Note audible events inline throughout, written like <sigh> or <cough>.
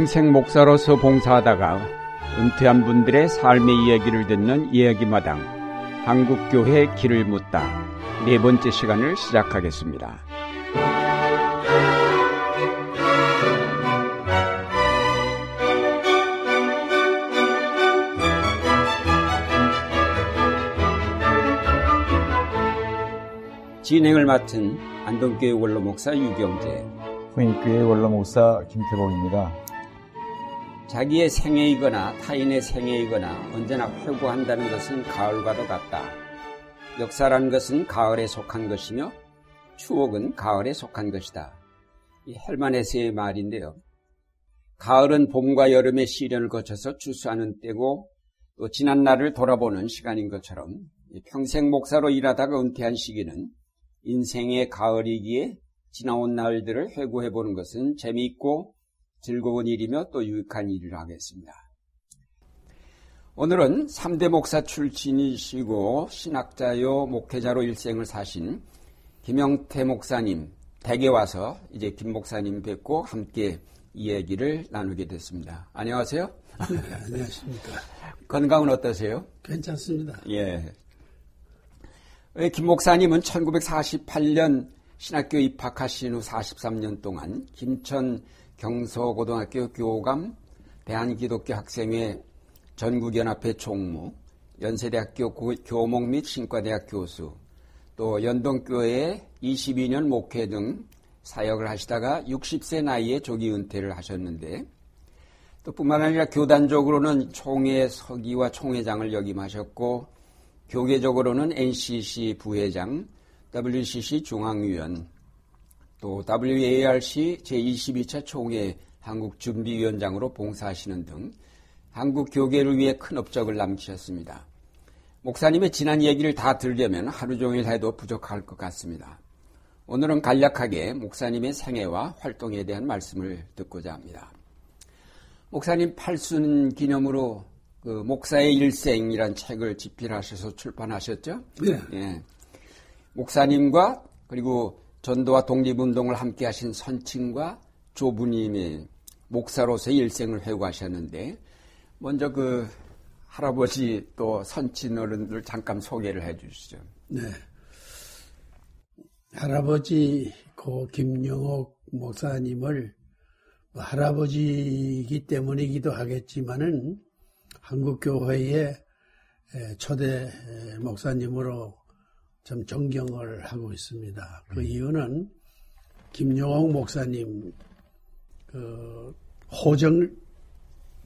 평생 목사로서 봉사하다가 은퇴한 분들의 삶의 이야기를 듣는 이야기마당 한국교회 길을 묻다 네 번째 시간을 시작하겠습니다. 진행을 맡은 안동교회 원로 목사 유경재 후인교회 원로 목사 김태복입니다. 자기의 생애이거나 타인의 생애이거나 언제나 회고한다는 것은 가을과도 같다. 역사라는 것은 가을에 속한 것이며 추억은 가을에 속한 것이다. 이 헬마네스의 말인데요. 가을은 봄과 여름의 시련을 거쳐서 추수하는 때고 또 지난 날을 돌아보는 시간인 것처럼 평생 목사로 일하다가 은퇴한 시기는 인생의 가을이기에 지나온 날들을 회고해 보는 것은 재미있고 즐거운 일이며 또 유익한 일을 하겠습니다. 오늘은 3대 목사 출신이시고 신학자요 목회자로 일생을 사신 김영태 목사님 댁에 와서 이제 김 목사님 뵙고 함께 이 얘기를 나누게 됐습니다. 안녕하세요. 네, 안녕하십니까. <laughs> 건강은 어떠세요? 괜찮습니다. 예. 김 목사님은 1948년 신학교 입학하신 후 43년 동안 김천 경서고등학교 교감, 대한기독교 학생회 전국연합회 총무, 연세대학교 교목 및 신과대학 교수, 또 연동교회 22년 목회 등 사역을 하시다가 60세 나이에 조기 은퇴를 하셨는데 또 뿐만 아니라 교단적으로는 총회 서기와 총회장을 역임하셨고 교계적으로는 NCC 부회장, WCC 중앙위원, 또 WARC 제22차 총회 한국준비위원장으로 봉사하시는 등 한국 교계를 위해 큰 업적을 남기셨습니다. 목사님의 지난 얘기를 다 들려면 하루 종일 해도 부족할 것 같습니다. 오늘은 간략하게 목사님의 생애와 활동에 대한 말씀을 듣고자 합니다. 목사님 팔순 기념으로 그 목사의 일생이란 책을 집필하셔서 출판하셨죠? 네. 예. 목사님과 그리고 전도와 독립운동을 함께 하신 선친과 조부님의 목사로서의 일생을 회고하셨는데 먼저 그 할아버지 또 선친 어른들 잠깐 소개를 해 주시죠. 네. 할아버지 고 김영옥 목사님을 뭐 할아버지이기 때문이기도 하겠지만은 한국교회의 초대 목사님으로 좀 존경을 하고 있습니다. 그 음. 이유는 김용옥 목사님 그 호정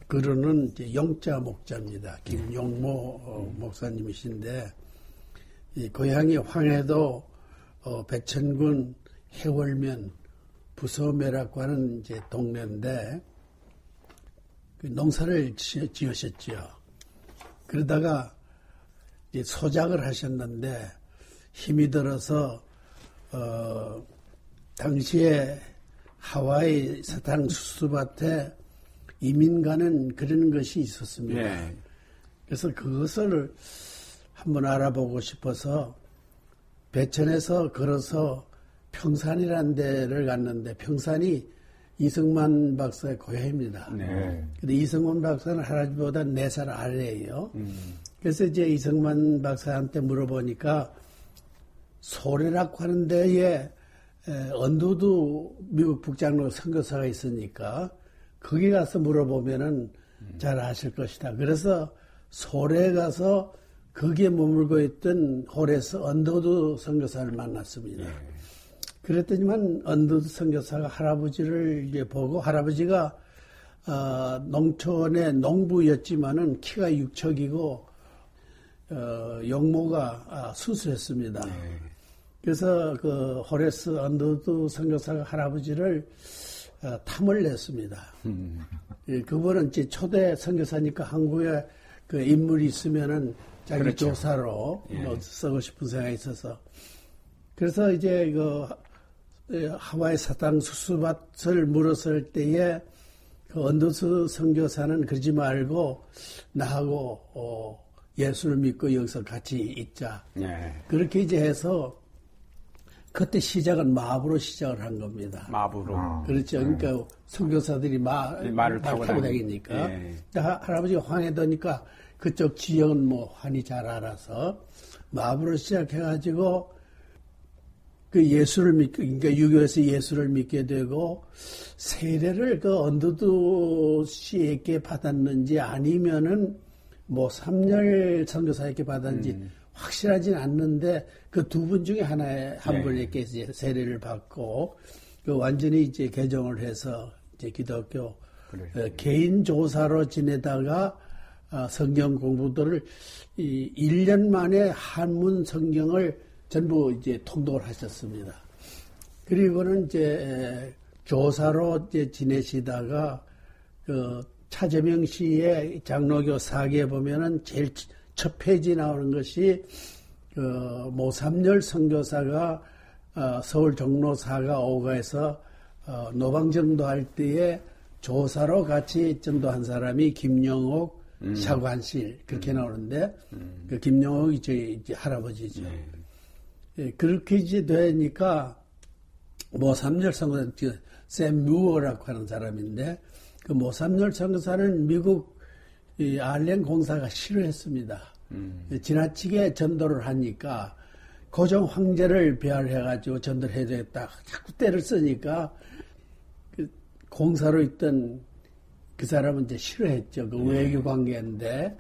그러는 영자 목자입니다. 김용모 음. 목사님이신데 이 고향이 황해도 어, 백천군 해월면 부서매라고 하는 이제 동네인데 그 농사를 지으셨죠. 그러다가 이제 소작을 하셨는데 힘이 들어서 어, 당시에 하와이 사탕 수수밭에 이민 가는 그런 것이 있었습니다. 네. 그래서 그것을 한번 알아보고 싶어서 배천에서 걸어서 평산이라는 데를 갔는데 평산이 이승만 박사의 고향입니다. 네. 근데 이승만 박사는 할아버지보다 4살 아래예요. 음. 그래서 이제 이승만 박사한테 물어보니까 소래라고 하는 데에 언도도 미국 북장로 선교사가 있으니까 거기 가서 물어보면은 음. 잘 아실 것이다. 그래서 소래 가서 거기에 머물고 있던 호레스 언더우드 선교사를 만났습니다. 네. 그랬더니만 언더우드 선교사가 할아버지를 이제 보고 할아버지가 어, 농촌의 농부였지만은 키가 육척이고 어, 용모가 아, 준수했습니다. 네. 그래서 그 호레스 언더우드 선교사가 할아버지를 어, 탐을 냈습니다. 음. 예, 그분은 이제 초대 선교사니까 한국에 그 인물이 있으면은 자기 그렇죠. 조사로 예. 뭐 쓰고 싶은 생각이 있어서 그래서 이제 그 하와이 사탕 수수밭을 물었을 때에 그 언더스 선교사는 그러지 말고 나하고 어, 예수를 믿고 여기서 같이 있자. 네. 그렇게 이제 해서 그때 시작은 마부로 시작을 한 겁니다. 마부로. 아. 그렇죠. 그러니까 선교사들이 마, 네, 말을 타고 다니니까. 예. 하- 할아버지가 황해도니까 그쪽 지역은 뭐 환히 잘 알아서 마부로 시작해가지고 그 예수를 믿고, 그러니까 유교에서 예수를 믿게 되고 세례를 그 언더두 씨에게 받았는지 아니면은 뭐 삼열 선교사에게 받았는지 확실하진 않는데 그 두 분 중에 하나의 한 네. 분에게 이제 세례를 받고 그 완전히 이제 개정을 해서 이제 기독교. 어, 개인 조사로 지내다가 아, 성경 공부들을 이 1년 만에 한문 성경을 전부 이제 통독을 하셨습니다. 그리고는 이제 에, 교사로 이제 지내시다가 그 차재명 씨의 장로교 사기에 보면은 제일 첫 페이지 나오는 것이 그 모삼열 선교사가 어, 서울 종로사가 오가에서 어, 노방정도 할 때에 조사로 같이 전도한 사람이 김영옥, 샤관실 그렇게 나오는데 그 김영옥이 저희 이제 할아버지죠. 예, 그렇게 이제 되니까 모삼열 선교사 샘 뮤어라고 하는 사람인데 그 모삼열 선교사는 미국 이 알렌 공사가 싫어했습니다. 예, 지나치게 전도를 하니까 고종 황제를 배알해가지고 전도를 해야 되겠다. 자꾸 때를 쓰니까 그 공사로 있던 그 사람은 이제 싫어했죠. 그 외교 관계인데.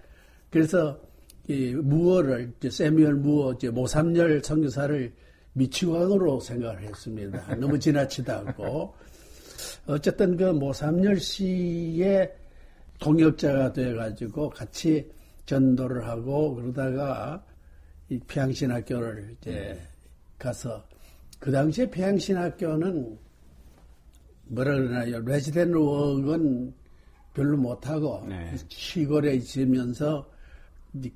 그래서 이 무어를, 세미얼 무어, 모삼열 선교사를 미치광으로 생각을 했습니다. 너무 지나치다고. 어쨌든 그 모삼열 씨의 동역자가 돼가지고 같이 전도를 하고 그러다가 이 평양신학교를 이제 가서 그 당시에 평양신학교는 뭐라 그러나요? 레지덴트 워크는 별로 못하고 네. 시골에 있으면서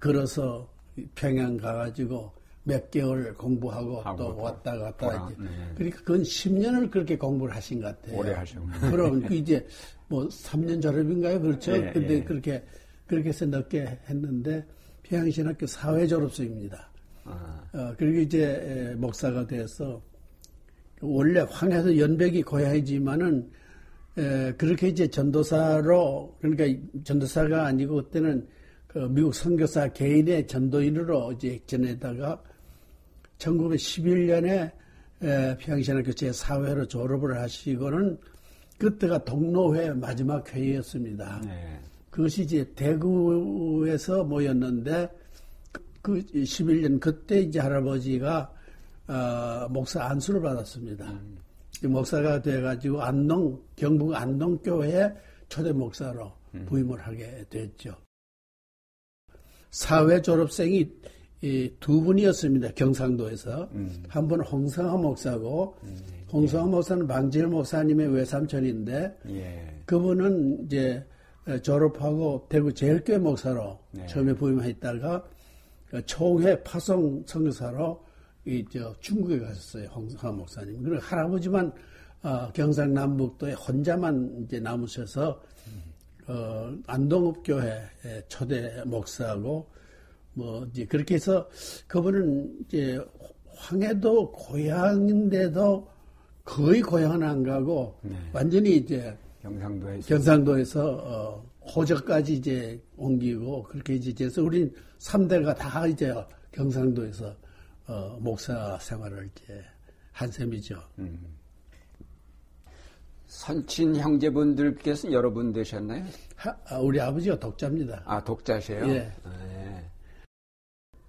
걸어서 평양 가가지고 몇 개월 공부하고 하고 또또 왔다 갔다 돌아, 이제. 네. 그러니까 그건 10년을 그렇게 공부를 하신 것 같아요. 오래 하셨군요. 그럼 그 <laughs> 이제 뭐 3년 졸업인가요? 그렇죠? 예, 근데 예. 그렇게 그렇게 해서 늦게 했는데 평양신학교 사회 졸업생입니다. 아, 어, 그리고 이제 에, 목사가 돼서 원래 황해도 연백이 고향이지만은 에, 그렇게 이제 전도사로 그러니까 전도사가 아니고 그때는 그 미국 선교사 개인의 전도인으로 이제 지내다가 1911년에 평양신학교 제4회로 졸업을 하시고는 그때가 동로회 마지막 회의였습니다. 네. 그것이 이제 대구에서 모였는데 그, 그 11년 그때 이제 할아버지가 어, 목사 안수를 받았습니다. 이 목사가 돼가지고 안동 경북 안동 교회 초대 목사로 부임을 하게 됐죠. 사회 졸업생이 이두 분이었습니다. 경상도에서 한 분은 홍성하 목사고 홍성하 목사는 방질 목사님의 외삼촌인데 예. 그분은 이제 졸업하고 대구 제일교회 목사로 네. 처음에 부임했다가 그 총회 파송 선교사로 이저 중국에 가셨어요 홍성하 목사님. 그리고 할아버지만 어, 경상남북도에 혼자만 이제 남으셔서 어, 안동읍교회 초대 목사고 뭐 이제 그렇게 해서 그분은 이제 황해도 고향인데도 거의 고향은 안 가고 네. 완전히 이제 경상도에서 경상도에서 어, 호적까지 이제 옮기고 그렇게 이제 돼서 우린 3대가 다 이제 경상도에서 어, 목사 생활을 이제 한 셈이죠. 선친 형제분들께서 여러 분 되셨나요? 하- 아, 우리 아버지가 독자입니다. 아 독자세요? 예. 예.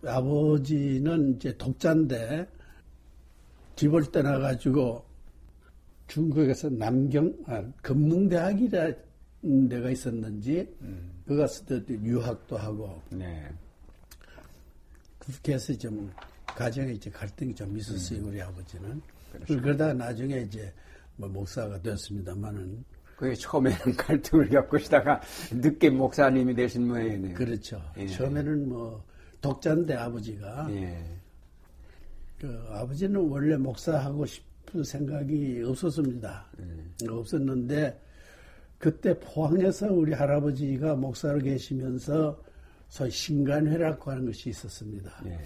아버지는 이제 독자인데 집을 떠나가지고 중국에서 남경 아, 금능대학이라 데가 있었는지 그 가서 또 유학도 하고 네. 그렇게 해서 좀 가정에 이제 갈등이 좀 있었어요 우리 아버지는 음. 그러다 나중에 이제 뭐 목사가 됐습니다만은 그게 처음에는 <laughs> 갈등을 겪으시다가 늦게 목사님이 되신 모양이네요. 그렇죠 예. 처음에는 뭐 독자인데 아버지가 예. 그 아버지는 원래 목사하고 싶 은 생각이 없었습니다. 없었는데 그때 포항에서 우리 할아버지가 목사로 계시면서 소위 신간회라고 하는 것이 있었습니다. 예.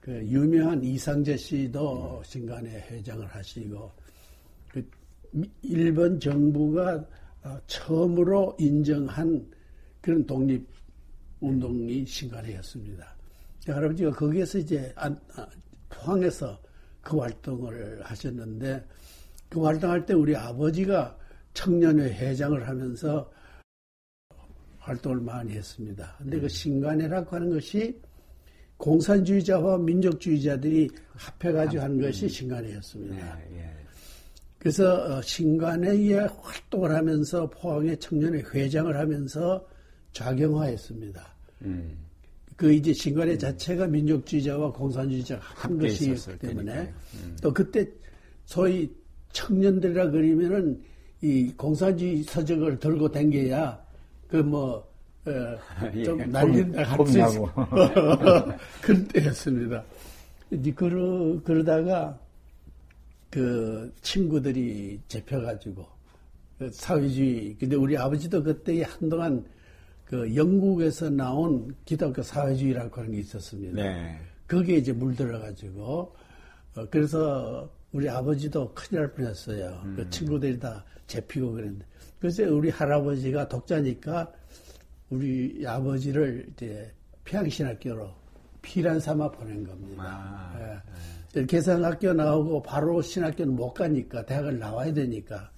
그 유명한 이상재 씨도 신간회 회장을 하시고 그 일본 정부가 어, 처음으로 인정한 그런 독립 운동이 신간회였습니다. 할아버지가 거기에서 이제 포항에서 그 활동을 하셨는데 그 활동할 때 우리 아버지가 청년회 회장을 하면서 활동을 많이 했습니다. 근데 그 음. 신간회라고 하는 것이 공산주의자와 민족주의자들이 합해가지고 한 것이 음. 신간회였습니다. 예, 예. 그래서 어, 신간회에 활동을 하면서 포항의 청년회 회장을 하면서 좌경화했습니다. 음. 그 이제 신간회 음. 자체가 민족주의자와 공산주의자가 한 것이기 때문에 음. 또 그때 소위 청년들이라 그러면은 이 공산주의 서적을 들고 댕겨야 그뭐 어, <laughs> 예, 좀 날린다 할수 있어. 그런 때였습니다. 이제 그러, 그러다가 그 친구들이 잡혀가지고 그 사회주의, 근데 우리 아버지도 그때 한동안 그 영국에서 나온 기독교 사회주의라고 하는 게 있었습니다. 네. 거기에 이제 물들어가지고 어, 그래서 우리 아버지도 큰일 날 뻔했어요. 그 음. 그 친구들이 다 잡히고 그랬는데. 그래서 우리 할아버지가 독자니까 우리 아버지를 이제 평양신학교로 피란 삼아 보낸 겁니다. 아, 예. 네. 계산학교 나오고 바로 신학교는 못 가니까 대학을 나와야 되니까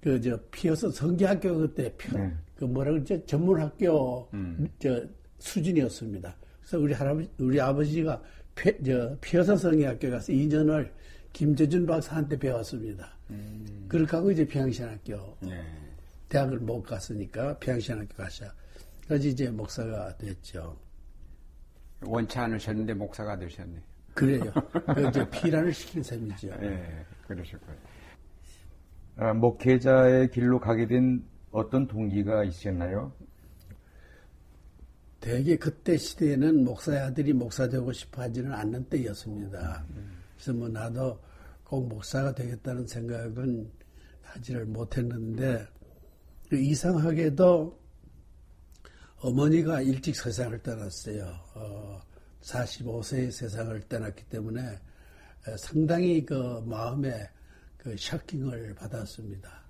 그저 피어서 성기학교 그때 피, 네. 그 뭐라 그러죠 전문학교 음. 저 수준이었습니다. 그래서 우리 할아버지 우리 아버지가 피, 저 피어서 성기학교 가서 2년을 김재준 박사한테 배웠습니다. 음. 그렇게 하고 이제 평양신학교 네. 대학을 못 갔으니까 평양신학교 가셔. 그래서 이제 목사가 됐죠. 원치 않으셨는데 목사가 되셨네. 그래요. <laughs> 그 이제 피란을 시킨 셈이죠. 예, 네, 그러셨고요. 아, 목회자의 길로 가게 된 어떤 동기가 있었나요? 대개 그때 시대에는 목사의 아들이 목사 되고 싶어 하지는 않는 때였습니다. 그래서 뭐 나도 꼭 목사가 되겠다는 생각은 하지를 못했는데 이상하게도 어머니가 일찍 세상을 떠났어요. 어, 45세에 세상을 떠났기 때문에 상당히 그 마음에 그 셔킹을 받았습니다.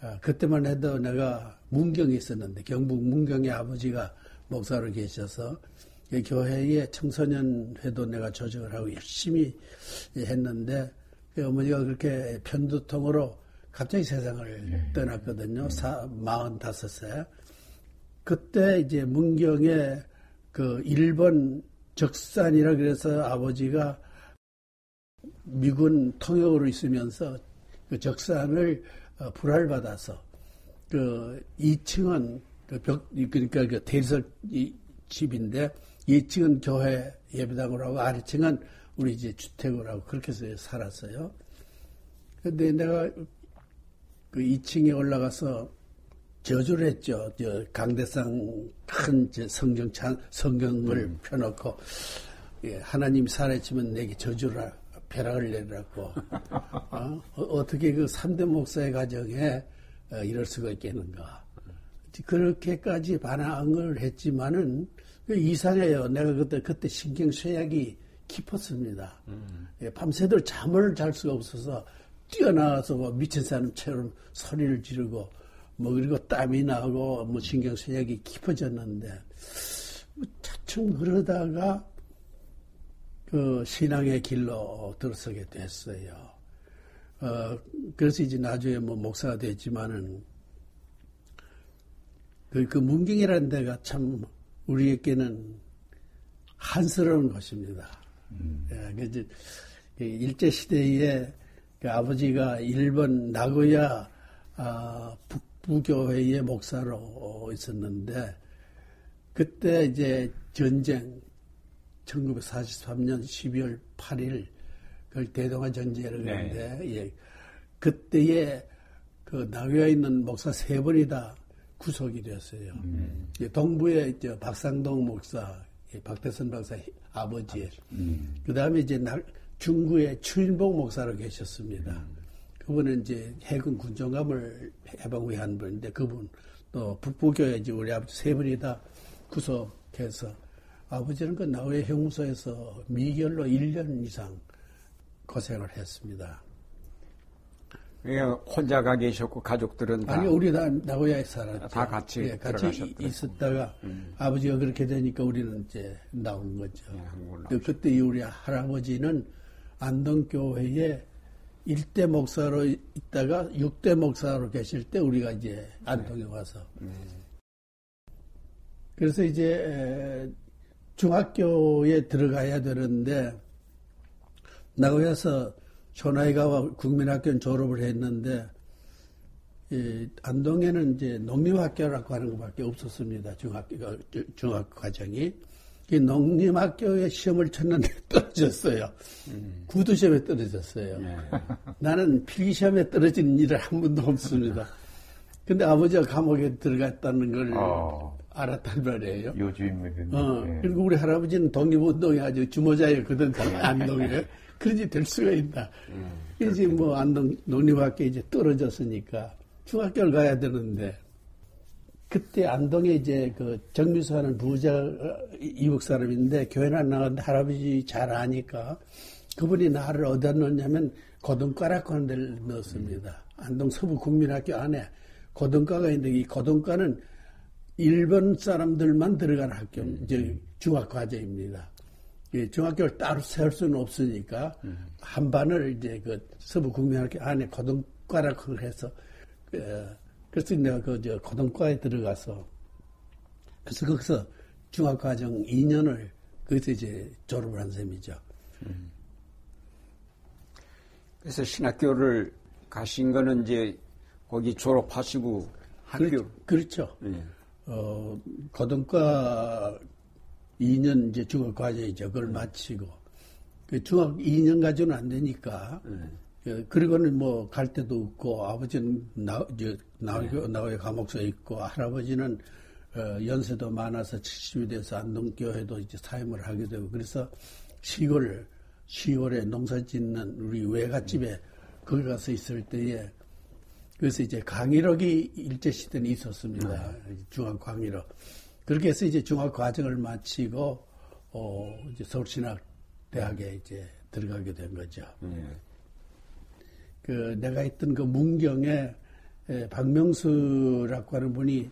어, 그때만 해도 내가 문경에 있었는데 경북 문경의 아버지가 목사로 계셔서 교회의 청소년 회도 내가 조직을 하고 열심히 했는데 그 어머니가 그렇게 편두통으로 갑자기 세상을 네. 떠났거든요. 사, 45세. 그때 이제 문경에 그 일본 적산이라 그래서 아버지가 미군 통역으로 있으면서 그 적산을 어, 불알받아서 그 2층은 그 벽, 그러니까 그 대리석 집인데 2층은 교회 예배당으로 하고 아래층은 우리 이제 주택으로 하고 그렇게 해서 살았어요. 근데 내가 그 2층에 올라가서 저주를 했죠. 저 강대상 큰 성경 찬 성경을 음. 펴놓고 예, 하나님 살아있으면 내게 저주를 벼락을 내리라고 어? 어떻게 그 3대 목사의 가정에 어, 이럴 수가 있겠는가. 그렇게까지 반항을 했지만은 그 이상해요. 내가 그때 그때 신경 쇠약이 깊었습니다. 음. 예, 밤새도록 잠을 잘 수가 없어서 뛰어나와서 뭐 미친 사람처럼 소리를 지르고 뭐 그리고 땀이 나고 뭐 신경 쇠약이 깊어졌는데 뭐 차츰 그러다가 그 신앙의 길로 들어서게 됐어요. 어, 그래서 이제 나중에 뭐 목사가 됐지만은 그, 그 문경이라는 데가 참 우리에게는 한스러운 곳입니다. 음. 예, 그 일제 시대에 그 아버지가 일본 나고야 아, 북부교회의 목사로 있었는데 그때 이제 전쟁 1943년 12월 8일 그 대동아 전쟁을 그랬는데 네. 예, 그때에 그 나고야에 있는 목사 세 분이 다 구속이 되었어요. 음. 동부에 이제 박상동 목사, 박대선 박사 아버지, 음. 그 다음에 이제 중구에 추인복 목사로 계셨습니다. 음. 그분은 이제 해군 군정감을 해방 후에 한 분인데 그분 또 북부교회 이제 우리 아버지 세 분이 다 구속해서 아버지는 그 나우의 형무소에서 미결로 1년 이상 고생을 했습니다. 혼자 가 계셨고 가족들은 다 아니 우리 다 나고야에 살았죠. 다 같이 예, 같이. 있었다가 음. 아버지가 그렇게 되니까 우리는 이제 나온 거죠. 예, 그때 우리 할아버지는 안동교회에 일대 목사로 있다가 육대 목사로 계실 때 우리가 이제 안동에 와서 네. 그래서 이제 중학교에 들어가야 되는데 나고야서 초나이가와 국민학교는 졸업을 했는데 이 안동에는 이제 농림학교라고 하는 것밖에 없었습니다. 중학교 중학 과정이 이 농림학교에 시험을 쳤는데 <laughs> 떨어졌어요. 음. 구두 시험에 떨어졌어요. 네. <laughs> 나는 필기 시험에 떨어진 일은 한 번도 없습니다. 근데 아버지가 감옥에 들어갔다는 걸 어. 알았단 말이에요. 요주인물은. 어, 네. 그리고 우리 할아버지는 독립운동에 아주 주모자였거든, 안동에. 그런지 될 수가 있다. 음, 이제 뭐 안동 농림학교 이제 떨어졌으니까 중학교를 가야 되는데 그때 안동에 이제 그 정미수 하는 부자 이북 사람인데 교회는 안 나갔는데 할아버지 잘 아니까 그분이 나를 어디다 넣냐면 고등과라고 하는 데를 넣었습니다. 안동 서부국민학교 안에 고등과가 있는데 이 고등과는 일본 사람들만 들어가는 학교, 이제 중학과제입니다. 예, 중학교를 따로 세울 수는 없으니까 음. 한 반을 이제 그 서부 국민학교 안에 고등과라고 해서 그, 그래서 내가 그저 고등과에 들어가서 그래서 거기서 중학과정 2년을 거기서 이제 졸업을 한 셈이죠. 음. 그래서 신학교를 가신 거는 이제 거기 졸업하시고 학교 그렇, 죠 네. 어, 고등과 2년 이제 중학 과정이죠. 그걸 마치고 그 중학 2년 가지고는 안 되니까. 네. 그리고는 뭐 갈 데도 없고 아버지는 나, 이제 나오고 네. 나오에 감옥서 있고 할아버지는 어, 연세도 많아서 70이 돼서 안동교회도 이제 사임을 하게 되고 그래서 시골 시골에 농사 짓는 우리 외갓집에 거기 가서 있을 때에 그래서 이제 강의록이 일제시대는 있었습니다. 네. 중앙 강의록. 그렇게 해서 이제 중학 과정을 마치고 어 이제 서울신학대학에 이제 들어가게 된 거죠. 네. 그 내가 있던 그 문경에 에, 박명수라고 하는 분이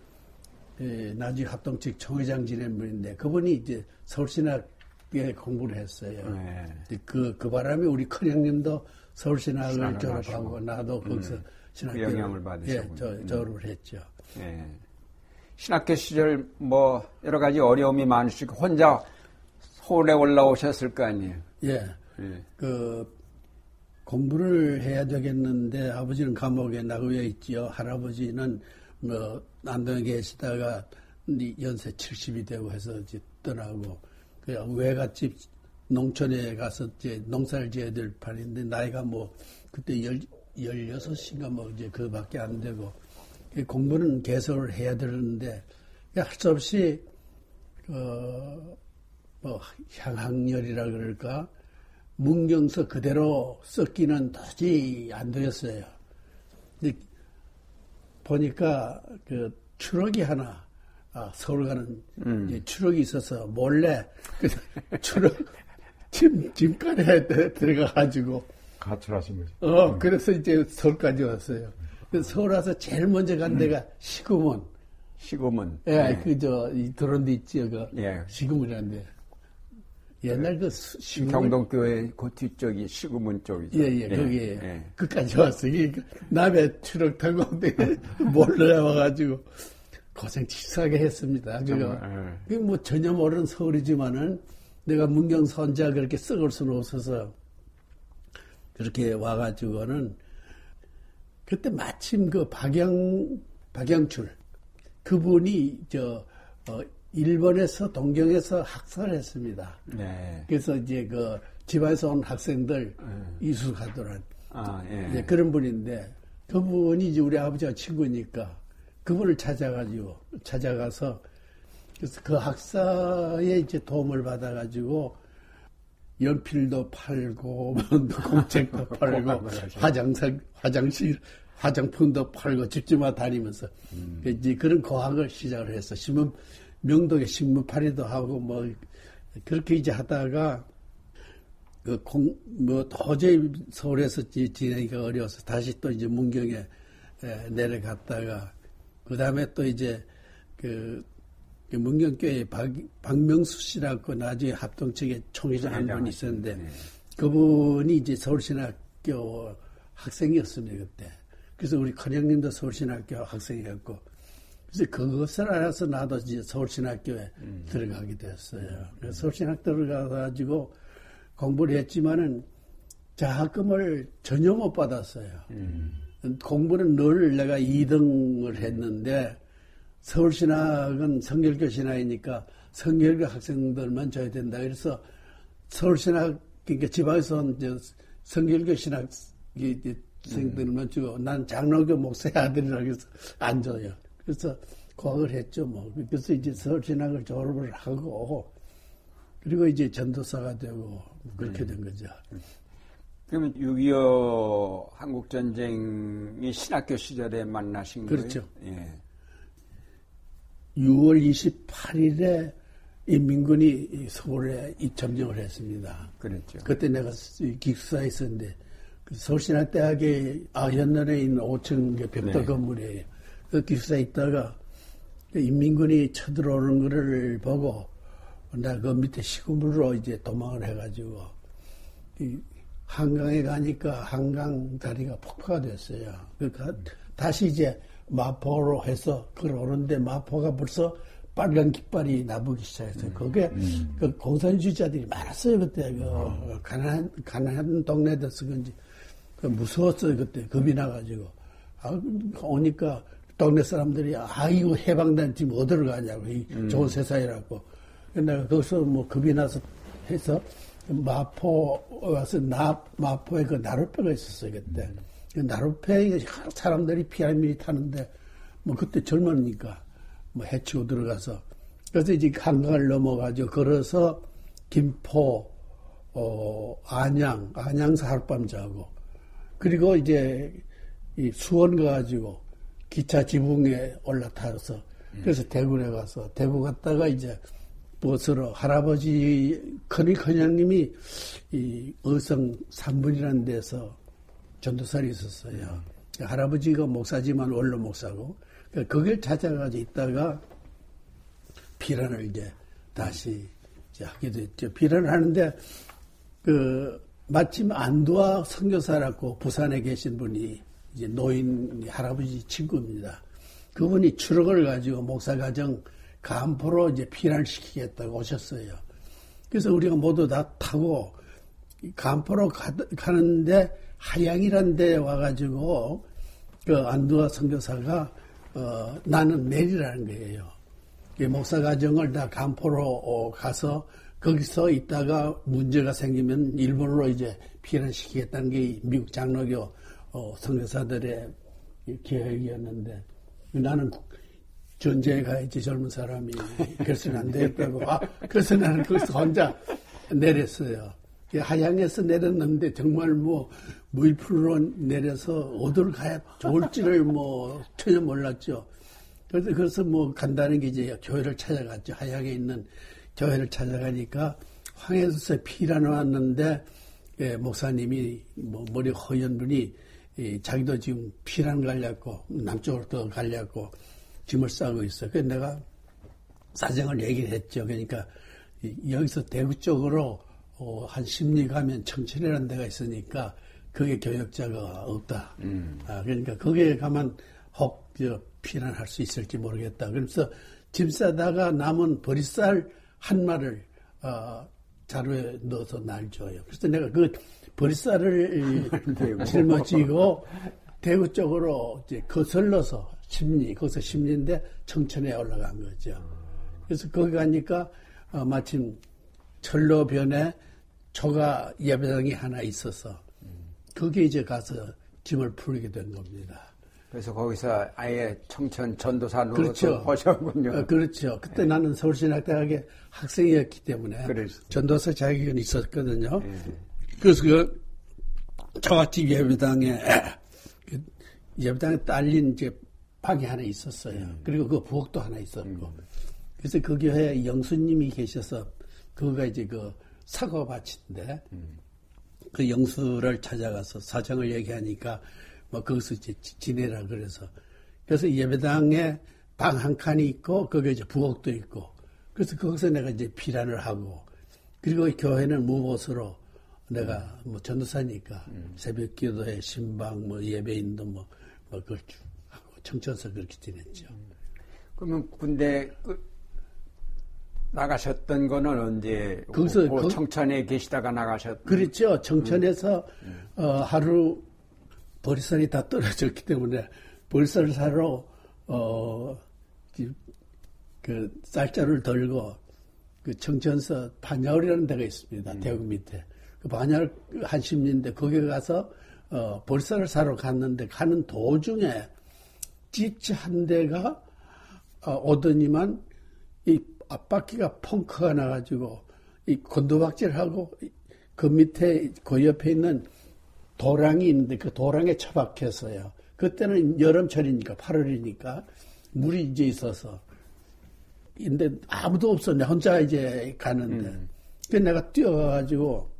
에, 나중에 합동측 총회장 지낸 분인데 그분이 이제 서울신학에 공부를 했어요. 네. 그, 그 바람에 우리 큰형님도 서울신학을 졸업하고. 나도 거기서 음. 신학교 그 영향을 받으셨군요. 예, 저, 졸업을 했죠. 예. 신학교 시절 뭐 여러 가지 어려움이 많으시고 혼자 서울에 올라오셨을 거 아니에요. 예. 예. 그 공부를 해야 되겠는데 아버지는 감옥에 나고여 있지요. 할아버지는 뭐 안동에 계시다가 연세 70이 되고 해서 이제 떠나고 그 외갓집 농촌에 가서 이제 농사를 지어야 될 판인데 나이가 뭐 그때 열, 16인가 뭐 이제 그 밖에 안 되고 공부는 계속을 해야 되는데 할 수 없이 어, 뭐 향학열이라 그럴까 문경서 그대로 썼기는 도저히 안 되었어요. 근데 보니까 그 추럭이 하나 아, 서울 가는 음. 추럭이 있어서 몰래 그 추럭 <laughs> 짐 짐간에 들어가가지고 가출하신 거죠. 어 음. 그래서 이제 서울까지 왔어요. 서울 와서 제일 먼저 간 데가 시구문. 시구문. 예, 네. 그저 이 도론 데 있지, 그 예. 시구문이라는 데. 옛날 그 시구문. 경동교회 그 뒤쪽이 시구문 쪽이죠. 예, 예, 예. 거기 예. 끝까지 왔어요. 그러니까 남의 트럭 타고 <laughs> 몰래 와가지고 고생 치사하게 했습니다. 그거. 예. 뭐 전혀 모르는 서울이지만은 내가 문경 선자 그렇게 썩을 수는 없어서 그렇게 와가지고는 그때 마침 그 박영, 박영출, 그분이 저, 어, 일본에서 동경에서 학사를 했습니다. 네. 그래서 이제 그 집안에서 온 학생들 네. 이수하더란 아, 예. 그런 분인데 그분이 이제 우리 아버지가 친구니까 그분을 찾아가지고 찾아가서 그래서 그 학사에 이제 도움을 받아가지고 연필도 팔고 공책도 <laughs> 팔고 화장실 화장실 화장품도 팔고 집집마다 다니면서 음. 이제 그런 고학을 시작을 했어. 신문 명동에 신문 팔이도 하고 뭐 그렇게 이제 하다가 그 공, 뭐 도저히 서울에서 지내기가 어려워서 다시 또 이제 문경에 내려갔다가 그 다음에 또 이제 그, 그 문경교회 박, 박명수 씨라고 나중에 합동측에 총회장 한 분 있었는데 네. 그분이 이제 서울신학교 학생이었습니다 그때. 그래서 우리 큰형님도 서울신학교 학생이었고 그래서 그것을 알아서 나도 이제 서울신학교에 음. 들어가게 됐어요. 그래서 서울신학 들어가가지고 공부를 했지만은 장학금을 전혀 못 받았어요. 음. 공부는 늘 내가 2등을 했는데 서울신학은 성결교 신학이니까 성결교 학생들만 줘야 된다. 그래서 서울신학 그러니까 지방에서 온 성결교 신학 생들만 주고 난 장로교 목사의 아들이라고 해서 안 줘요. 그래서 과학을 했죠 뭐. 그래서 이제 서울신학을 졸업을 하고 그리고 이제 전도사가 되고 그렇게 된 거죠. 그러면 6.25 한국전쟁이 신학교 시절에 만나신 그렇죠. 거예요? 예. 6월 28일에 인민군이 서울에 점령을 했습니다. 그렇죠. 그때 내가 기숙사에 있었는데 그 서울신학대학에 아현면에 있는 5층 벽돌 네. 건물이에요. 그 기숙사에 있다가 그 인민군이 쳐들어오는 것을 보고 나 그 밑에 시금으로 이제 도망을 해가지고 한강에 가니까 한강 다리가 폭파가 됐어요. 그러니까 다시 이제 마포로 해서 걸어오는데 마포가 벌써 빨간 깃발이 나보기 시작했어요. 그게 음. 그 공산주의자들이 많았어요 그때 그 음. 가난한 가난한 동네에서 그런지 그 무서웠어요 그때 겁이 나가지고 아, 오니까 동네 사람들이 아 이거 해방된 지금 어디로 가냐고 이 음. 좋은 세상이라고 내가 거기서 뭐 겁이 나서 해서 마포 와서 나 마포에 그 나룻배가 있었어요 그때 그 나룻배에 사람들이 피라미드 타는데 뭐 그때 젊으니까 뭐 해치고 들어가서. 그래서 이제 한강을 넘어가죠 걸어서 김포 어 안양 안양서 하룻밤 자고. 그리고 이제 이 수원 가가지고 기차 지붕에 올라타서 그래서 대구에 가서 대구 갔다가 이제 무엇으로 할아버지 큰이 큰형님이 이 의성 3분이라는 데서 전도살이 있었어요. 할아버지가 목사지만 원로 목사고 그러니까 거길 찾아가지고 있다가 비란을 이제 다시 이제 하게 됐죠. 비란을 하는데 그 마침 안도아 선교사라고 부산에 계신 분이 이제 노인 할아버지 친구입니다. 그분이 추럭을 가지고 목사 가정 간포로 이제 피난시키겠다고 오셨어요. 그래서 우리가 모두 다 타고 간포로 가, 가는데 하양이란 데 와가지고 그 안두아 선교사가 어, 나는 내리라는 거예요. 목사 가정을 다 간포로 어, 가서 거기서 있다가 문제가 생기면 일본으로 이제 피난시키겠다는 게 미국 장로교 어, 선교사들의 계획이었는데 나는 전쟁에 가야지 젊은 사람이 그래서는 안 되겠다고. 아, 그래서 나는 거기서 혼자 내렸어요. 하양에서 내렸는데 정말 뭐 무일푼으로 내려서 어디를 가야 좋을지를 뭐 <laughs> 전혀 몰랐죠. 그래서 그래서 뭐 간다는 게 이제 교회를 찾아갔죠. 하양에 있는 교회를 찾아가니까 황해에서 피라 나왔는데 예, 목사님이 뭐 머리 허연 분이 예, 자기도 지금 피란 갈렸고 남쪽으로 또 갈렸고 짐을 싸고 있어. 그래서 내가 사정을 얘기를 했죠. 그러니까 여기서 대구 쪽으로 어, 한 10리 가면 청천이라는 데가 있으니까 그게 교역자가 없다. 음. 아, 그러니까 거기에 가면 혹 저, 피난할 수 있을지 모르겠다. 그래서 짐 싸다가 남은 버리쌀 한 마를 어, 자루에 넣어서 날 줘요. 그래서 내가 그 버리쌀을 <laughs> 짊어지고 대구 쪽으로 이제 거슬러서 심리, 거기서 심리인데 청천에 올라간 거죠. 그래서 거기 가니까 어, 마침 철로 변에 초가 예배당이 하나 있어서 거기에 이제 가서 짐을 풀게 된 겁니다. 그래서 거기서 아예 청천 전도사로 그렇죠. 보셨군요. 어, 그렇죠. 그때 네. 나는 서울신학대학의 학생이었기 때문에 그랬어. 전도사 자격이 있었거든요. 네. 그래서 그 초가집 예배당에 그 예배당에 딸린 이제 방이 하나 있었어요. 음. 그리고 그 부엌도 하나 있었고. 음. 그래서 그 교회에 영수님이 계셔서 그거가 이제 그 사과 밭인데 그 영수를 찾아가서 사정을 얘기하니까 뭐 거기서 이제 지내라 그래서 그래서 예배당에 방 한 칸이 있고 거기에 이제 부엌도 있고 그래서 거기서 내가 이제 피란을 하고 그리고 교회는 무보수로 내가 뭐 전도사니까 음. 새벽 기도회 신방 뭐 예배인도 뭐, 뭐 그걸 쭉 하고 청천서 그렇게 지냈죠. 그러면 군대 그 나가셨던 거는 언제? 거기서 그 청천에 계시다가 나가셨? 그렇죠. 청천에서 음. 어, 하루 보리쌀이 다 떨어졌기 때문에 보리쌀 사러 어, 그 쌀자루를 들고 그 청천서 반야울이라는 데가 있습니다. 음. 대구 밑에. 그 반야울 한심리인데 거기 가서 어, 보리쌀을 사러 갔는데 가는 도중에 집지 한 대가 어, 오더니만 이 앞바퀴가 펑크가 나가지고 이 곤두박질하고 그 밑에 그 옆에 있는 도랑이 있는데 그 도랑에 처박혔어요. 그때는 여름철이니까 8월이니까 물이 이제 있어서. 근데 아무도 없었네. 혼자 이제 가는데. 음. 그 내가 뛰어가지고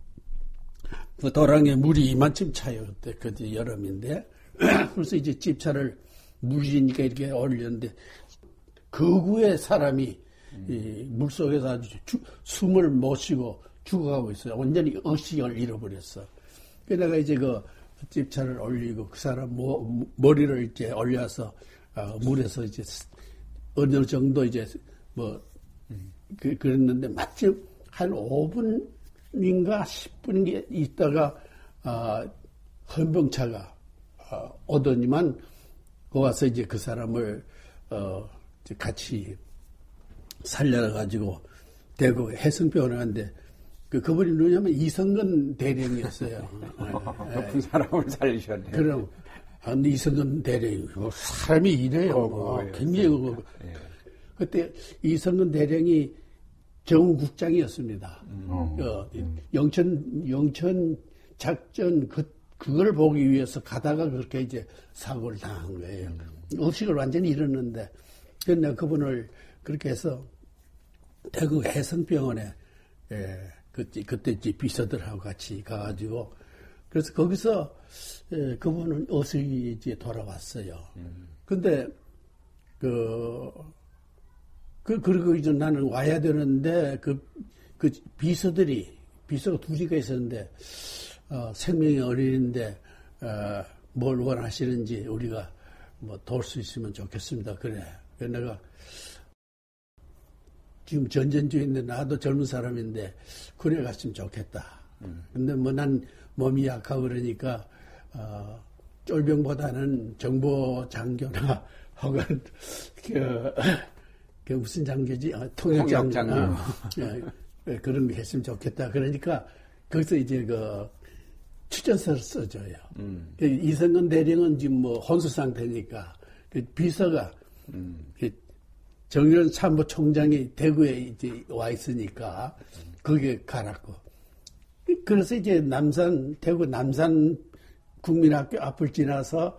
그 도랑에 물이 이만큼 차요. 그때 그때 여름인데. <clears throat> 그래서 이제 집차를 물이니까 이렇게 올렸는데 거구의 사람이 이 물속에서 아주 주, 숨을 못 쉬고 죽어가고 있어요. 완전히 의식을 잃어버렸어. 그 내가 이제 그 집차를 올리고 그 사람 모, 머리를 이제 올려서 어, 물에서 이제 어느 정도 이제 뭐 그, 그랬는데 마침 한 5분인가 10분 있다가 어, 헌병차가 어, 오더니만 그 와서 이제 그 사람을 어, 같이 살려라 가지고 대구 해성병원에 갔는데 그 그분이 누구냐면 이성근 대령이었어요. <laughs> 높은 사람을 살리셨네. 그럼 아, 근데 이성근 대령이 뭐 사람이 이래요. 어, 뭐, 굉장히 그, 예. 그때 이성근 대령이 정국장이었습니다. 음. 어, 음. 영천 영천 작전 그 그걸 보기 위해서 가다가 그렇게 이제 사고를 당한 거예요. 음. 의식을 완전히 잃었는데, 근데 그분을 그렇게 해서 대구 해성병원에 예, 그때 그때 이제 비서들하고 같이 가가지고 그래서 거기서 예, 그분은 어서히 이제 돌아왔어요. 음. 근데 그, 그 그리고 이제 나는 와야 되는데 그, 그 비서들이 비서가 둘이가 있었는데 어, 생명이 어린인데 어, 뭘 원하시는지 우리가 뭐 도울 수 있으면 좋겠습니다. 그래. 내가 지금 전전주의인데 나도 젊은 사람인데 그래 갔으면 좋겠다. 음. 근데 뭐 난 몸이 약하고 그러니까 어, 쫄병보다는 정보 장교나 <laughs> 혹은 그, 그 무슨 장교지? 어, 통역 장교. 어, 예, 그런 거 했으면 좋겠다. 그러니까 거기서 이제 그 추천서를 써줘요. 음. 그 이성근 대령은 지금 뭐 혼수 상태니까 그 비서가 음. 그 정의원 참모총장이 대구에 이제 와 있으니까 거기에 가라고. 그래서 이제 남산, 대구 남산 국민학교 앞을 지나서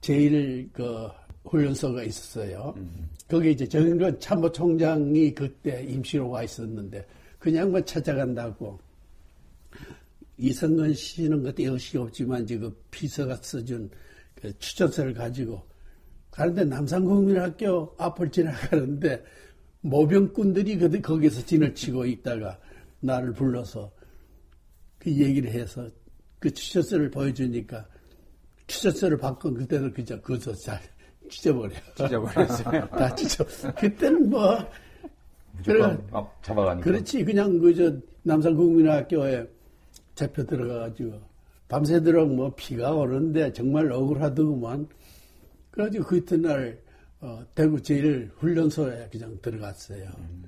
제일 그 훈련소가 있었어요. 음. 거기 이제 정의원 참모총장이 그때 임시로 와 있었는데 그냥 뭐 찾아간다고. 이성근 씨는 그때 의식이 없지만 지금 비서가 써준 그 추천서를 가지고 가는데 남산국민학교 앞을 지나가는데 모병꾼들이 거기서 진을 치고 있다가 나를 불러서 그 얘기를 해서 그 추천서를 보여주니까 추천서를 받고 그때는 그저 그저 잘 찢어버려. 찢어버렸어요. <laughs> 다 찢어. 그때는 뭐 그래 잡아가니까. 그렇지 그냥 그저 남산국민학교에 잡혀 들어가가지고 밤새도록 뭐 피가 오르는데 정말 억울하더구만. 그래가지고 그 이튿날 어, 대구 제일 훈련소에 그냥 들어갔어요. 음.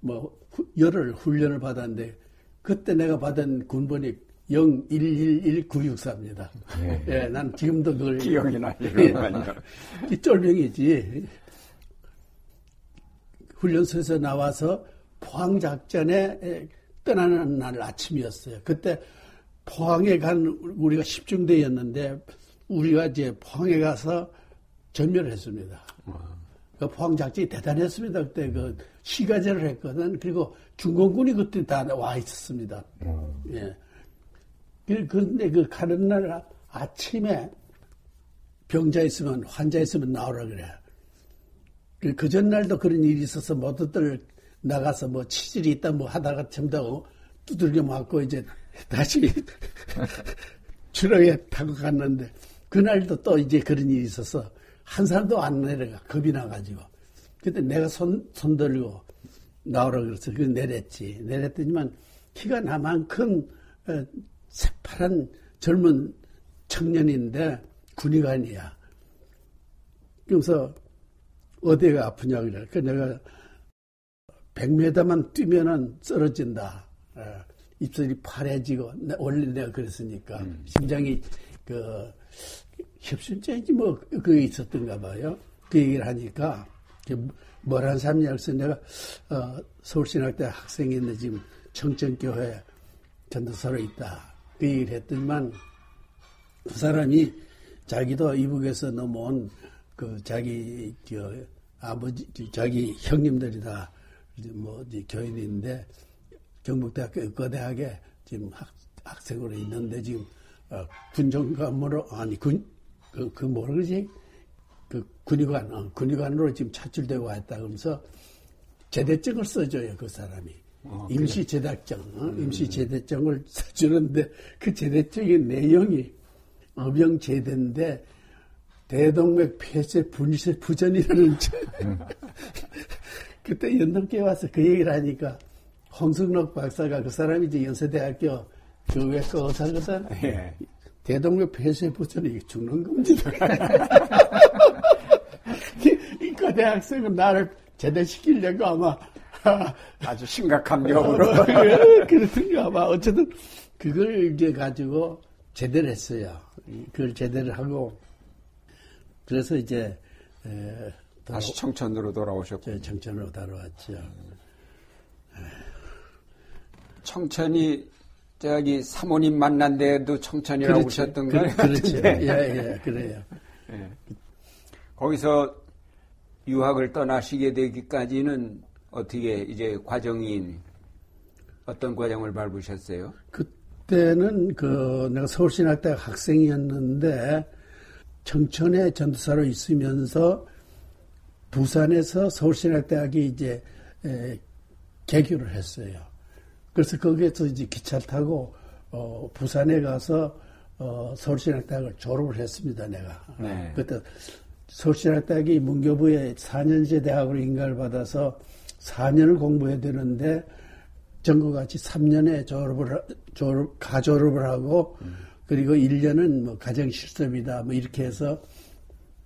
뭐 후, 열흘 훈련을 받았는데 그때 내가 받은 군번이 011964입니다. 예, 예 난 지금도 그걸 기억이 나요. <laughs> 이 쫄병이지. 훈련소에서 나와서 포항 작전에 떠나는 날 아침이었어요. 그때 포항에 간 우리가 10중대였는데 우리가 이제 포항에 가서 전멸했습니다. 그 포항 작전이 대단했습니다. 그때 그 시가제를 했거든. 그리고 중공군이 그때 다 와 있었습니다. 음. 예. 그런데 그 가는 날 아침에 병자 있으면 환자 있으면 나오라 그래. 그, 그 전날도 그런 일이 있어서 모두들 나가서 뭐 치질이 있다 뭐 하다가 전부 두들겨 맞고 이제 다시 <laughs> 트럭에 타고 갔는데 그날도 또 이제 그런 일이 있어서 한 사람도 안 내려가 겁이 나가지고 그때 내가 손, 손 들고 나오라 그래서 그 내렸지 내렸더니만 키가 나만큼 어, 새파란 젊은 청년인데 군의관이야. 그래서 어디가 아프냐 그래. 그 내가 100m만 뛰면은 쓰러진다. 어, 입술이 파래지고 원래 내가 그랬으니까 음. 심장이 그 협심증인지 뭐 그게 있었던가 봐요. 그 얘기를 하니까 뭐란 사람이냐 그래서 내가 어, 서울신학대 학생인데 지금 청천교회 전도사로 있다. 그 얘기를 했더니만 그 사람이 자기도 이북에서 넘어온 그 자기 저 아버지 자기 형님들이다 뭐 교인인데 경북대학교 거대하게 지금 학, 학생으로 있는데 지금 어, 군정감으로 아니 군 그, 그 뭐라 그러지 그 군의관 어, 군의관으로 지금 차출되고 왔다 그러면서 제대증을 써줘요 그 사람이 어, 임시 제대증 어? 음. 임시 제대증을 <laughs> 써주는데 그 제대증의 내용이 어병 제대인데 대동맥 폐쇄 분실 부전이라는 <laughs> 그때 연동계 와서 그 얘기를 하니까 홍승록 박사가 그 사람이 이제 연세대학교 교외과 의사거든. 예. 대동맥 폐쇄 부전이 죽는 겁니다. <laughs> 이 대학생은 나를 제대시키려고 아마 <laughs> 아주 심각한 병으로 <laughs> 그렇든가 아마 어쨌든 그걸 이제 가지고 제대를 했어요. 그걸 제대를 하고 그래서 이제 에, 다시 청천으로 돌아오셨고 청천으로 돌아왔죠. 청천이 저기 사모님 만난 데도 청천이라고 그렇지, 오셨던가요? 그, 그렇죠. 예, 예, 그래요. 예. 거기서 유학을 떠나시게 되기까지는 어떻게 이제 과정이 어떤 과정을 밟으셨어요? 그때는 그 내가 서울신학대학 학생이었는데 청천에 전도사로 있으면서 부산에서 서울신학대학이 이제 에, 개교를 했어요. 그래서 거기에서 이제 기차를 타고 어, 부산에 가서 어, 서울신학대학을 졸업을 했습니다. 내가 네. 그때 서울신학대학이 문교부에 4년제 대학으로 인가를 받아서 4년을 공부해야 되는데 전국같이 3년에 졸업을 졸업 가졸업을 하고 음. 그리고 1년은 뭐 가정 실습이다 뭐 이렇게 해서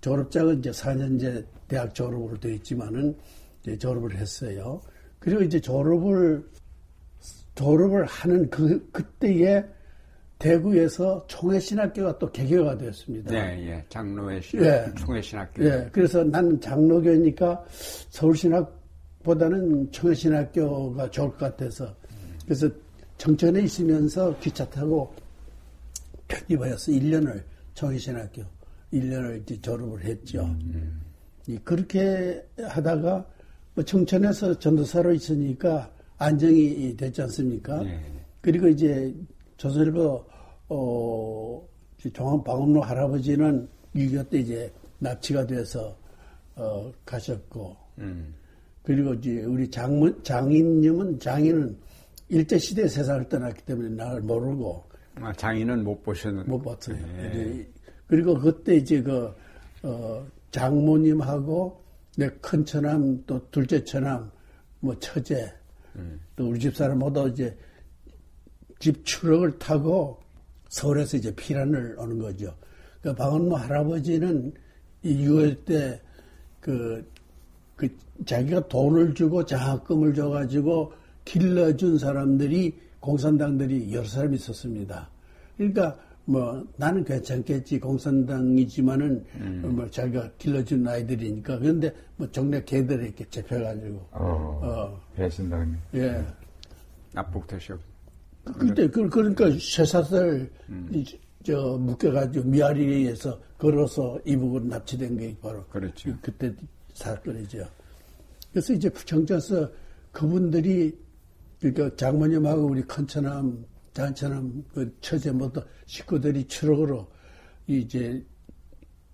졸업장은 이제 4년제 대학 졸업으로 되어 있지만은 이제 졸업을 했어요. 그리고 이제 졸업을 졸업을 하는 그 그때에 대구에서 총회신학교가 또 개교가 되었습니다. 네, 예. 장로회 신, 예. 총회신학교. 예. 그래서 나는 장로교니까 서울신학보다는 총회신학교가 좋을 것 같아서 그래서 정천에 있으면서 기차 타고 편입하여서 1년을 총회신학교 1년을 이제 졸업을 했죠. 음. 그렇게 하다가 뭐 청천에서 전도사로 있으니까 안정이 됐지 않습니까? 네. 그리고 이제 조선일보 어, 종합방음로 할아버지는 6.25 때 이제 납치가 돼서 어, 가셨고 음. 그리고 이제 우리 장문 장인님은 장인은 일제 시대 세상을 떠났기 때문에 나를 모르고 아, 장인은 못 보셨는 못 봤어요. 네. 그리고 그때 이제 그 어, 장모님하고 내 큰 처남 또 둘째 처남 뭐 처제 음. 또 우리 집사람 모두 이제 집 추럭을 타고 서울에서 이제 피란을 오는 거죠. 그 박원모 할아버지는 이 6월 때 그 그 자기가 돈을 주고 장학금을 줘가지고 길러준 사람들이 공산당들이 여러 사람 있었습니다. 그러니까 뭐 나는 괜찮겠지 공산당이지만은 음. 뭐 자기가 길러준 아이들이니까 그런데 뭐 정례 개들이 이렇게 잡혀가지고 어, 어. 배신당 예 납북되셨 그때 그, 그러니까 쇠사슬 음. 저 묶여가지고 미아리에서 걸어서 이북으로 납치된 게 바로 그렇죠. 그때 사건이죠. 그래서 이제 부청자서 그분들이 그러니까 장모님하고 우리 큰처남, 장처남 그 처제 모두 식구들이 추럭으로 이제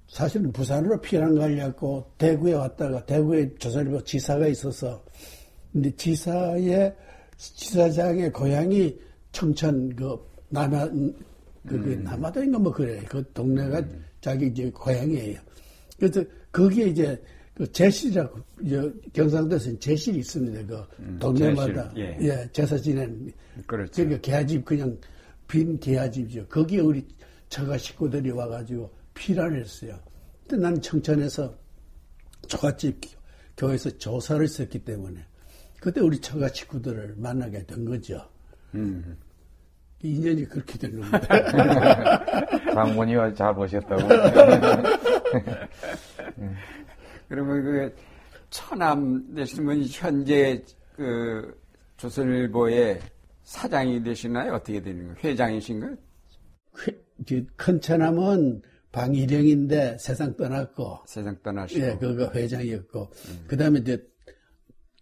사실은 부산으로 피난 가려고 대구에 왔다가 대구에 조선일보 지사가 있어서 근데 지사의 지사장의 고향이 청천 그 남아 그, 그 음. 남아도인가 뭐 그래 그 동네가 음. 자기 이제 고향이에요. 그래서 거기에 이제 그 제실이라고 경상도에서는 제실이 있습니다. 그 음, 동네마다 제실, 예. 예. 제사 지내는 그렇죠. 그러니까 개화집 그냥 빈 개화집이죠. 거기에 우리 처가 식구들이 와가지고 피란을 했어요. 근데 나는 청천에서 처갓집 교회에서 조사를 했었기 때문에 그때 우리 처가 식구들을 만나게 된 거죠. 음. 인연이 그렇게 된 겁니다. <laughs> 장모님을 잘 보셨다고. <laughs> 그러면 그 처남 되시는 분이 현재 그 조선일보의 사장이 되시나요? 어떻게 되는 거예요? 회장이신가요? 큰 처남은 방일영인데 세상 떠났고. 세상 떠나시고. 예, 그거 회장이었고. 음. 그 다음에 이제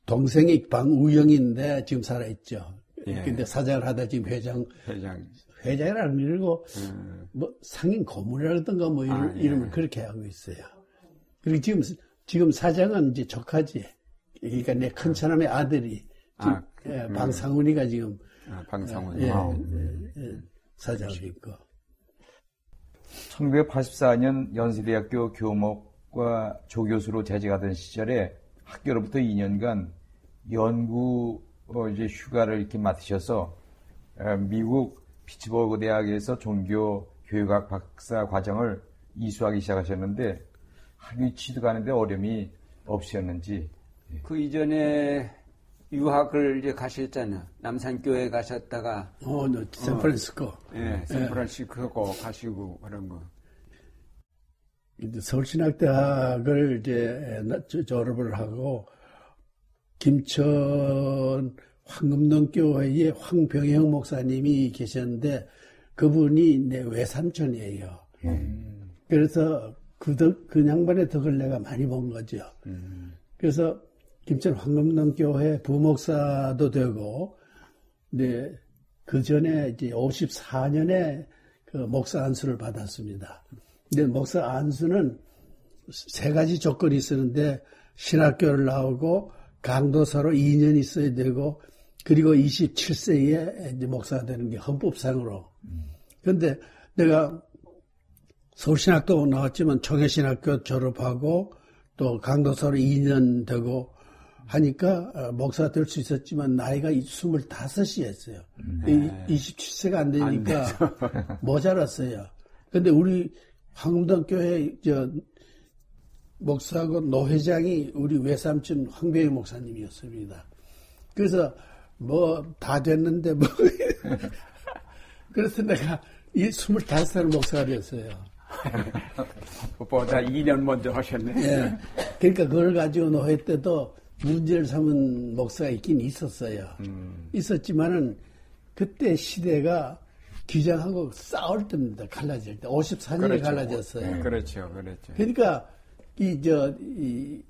동생이 방우영인데 지금 살아있죠. 예. 근데 사장을 하다 지금 회장. 회장. 회장이라는 이러고, 음. 뭐 상인 고문이라든가 뭐 이름, 아, 예. 이름을 그렇게 하고 있어요. 그리고 지금, 지금 사장은 이제 조카지. 그러니까 내 큰 사람의 아들이. 아, 예, 음. 방상훈이가 지금. 아, 방상훈. 예, 예, 예, 사장을 있고. 1984년 연세대학교 교목과 조교수로 재직하던 시절에 학교로부터 2년간 연구 어, 이제 휴가를 이렇게 맡으셔서 어, 미국 피츠버그 대학에서 종교 교육학 박사 과정을 이수하기 시작하셨는데 학위 취득하는데 어려움이 없으셨는지 예. 그 이전에 유학을 이제 가셨잖아요. 남산교회 가셨다가 어, 너 샌프란시스코. 어, 예, 샌프란시스코 예. 가시고 그런 거. 서울신학대학을 이제 졸업을 하고 김천 황금동교회에 황병영 목사님이 계셨는데 그분이 내 외삼촌이에요. 음. 그래서 그, 덕, 그 양반의 덕을 내가 많이 본 거죠. 음. 그래서 김천 황금동 교회 부목사도 되고, 네, 그 전에 이제 54년에 그 목사 안수를 받았습니다. 근데 목사 안수는 세 가지 조건이 있었는데 신학교를 나오고 강도사로 2년 있어야 되고 그리고 27세에 이제 목사가 되는 게 헌법상으로. 그런데 내가 서울신학도 나왔지만 청해신학교 졸업하고 또 강도사로 2년 되고 하니까 어, 목사가 될수 있었지만 나이가 25이었어요. 네. 27세가 안 되니까 안 <laughs> 모자랐어요. 근데 우리 황금동교회 저 목사하고 노 회장이 우리 외삼촌 황배희 목사님이었습니다. 그래서 뭐 다 됐는데 뭐 <laughs> 그래서 내가 이 25살 목사가 됐어요. <laughs> 보다 2년 먼저 하셨네. 예. 그러니까 그걸 가지고 노회 때도 문제를 삼은 목사가 있긴 있었어요. 음. 있었지만은 그때 시대가 규정하고 싸울 때입니다. 갈라질 때. 54년에 그렇죠. 갈라졌어요. 네, 그렇죠. 그렇죠. 그러니까, 이, 저, 이,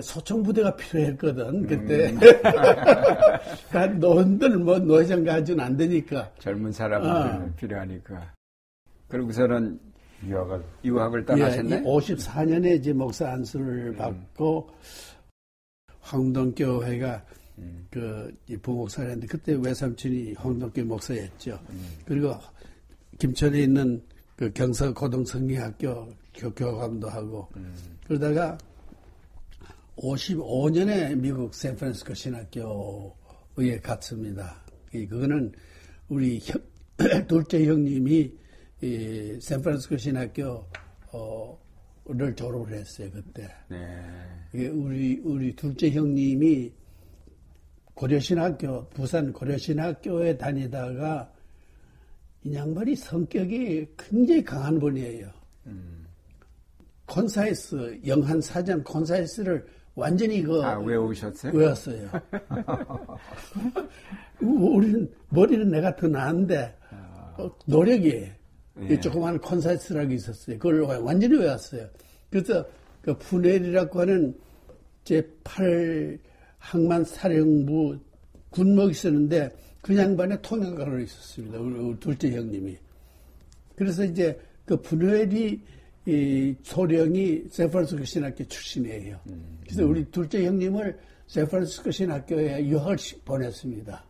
소총부대가 필요했거든, 그때. 음. <laughs> 그러니까 노원들 뭐 노회장 가지고는 안 되니까. 젊은 사람은 어. 필요하니까. 그러고서는 유학을, 유학을 떠나셨네? 예, 54년에 이제 목사 안수를 음. 받고, 황동교회가 음. 그 부목사였는데 그때 외삼촌이 황동교 목사였죠. 음. 그리고 김천에 있는 그 경서 고등성리학교 교교감도 하고 음. 그러다가 55년에 미국 샌프란시스코 신학교에 갔습니다. 그거는 우리 형, <clears throat> 둘째 형님이 이 샌프란시스코 신학교 어를 졸업을 했어요 그때. 네. 우리 우리 둘째 형님이 고려신학교, 부산 고려신학교에 다니다가 이 양반이 성격이 굉장히 강한 분이에요. 음. 콘사이스, 영한 사전 콘사이스를 완전히 그. 아, 외우셨어요? 외웠어요. <laughs> <laughs> 우리는, 머리는 내가 더 나은데, 어, 노력이, 예. 조그마한 콘사이스라고 있었어요. 그걸 완전히 외웠어요. 그래서 그 푸넬이라고 하는 제 8, 항만 사령부 군목이 있었는데 그 양반의 통역관으로 있었습니다. 우리 둘째 형님이. 그래서 이제 그 분회리 이 소령이 세프란스코 신학교 출신이에요. 그래서 우리 둘째 형님을 세프란스코 신학교에 유학을 보냈습니다.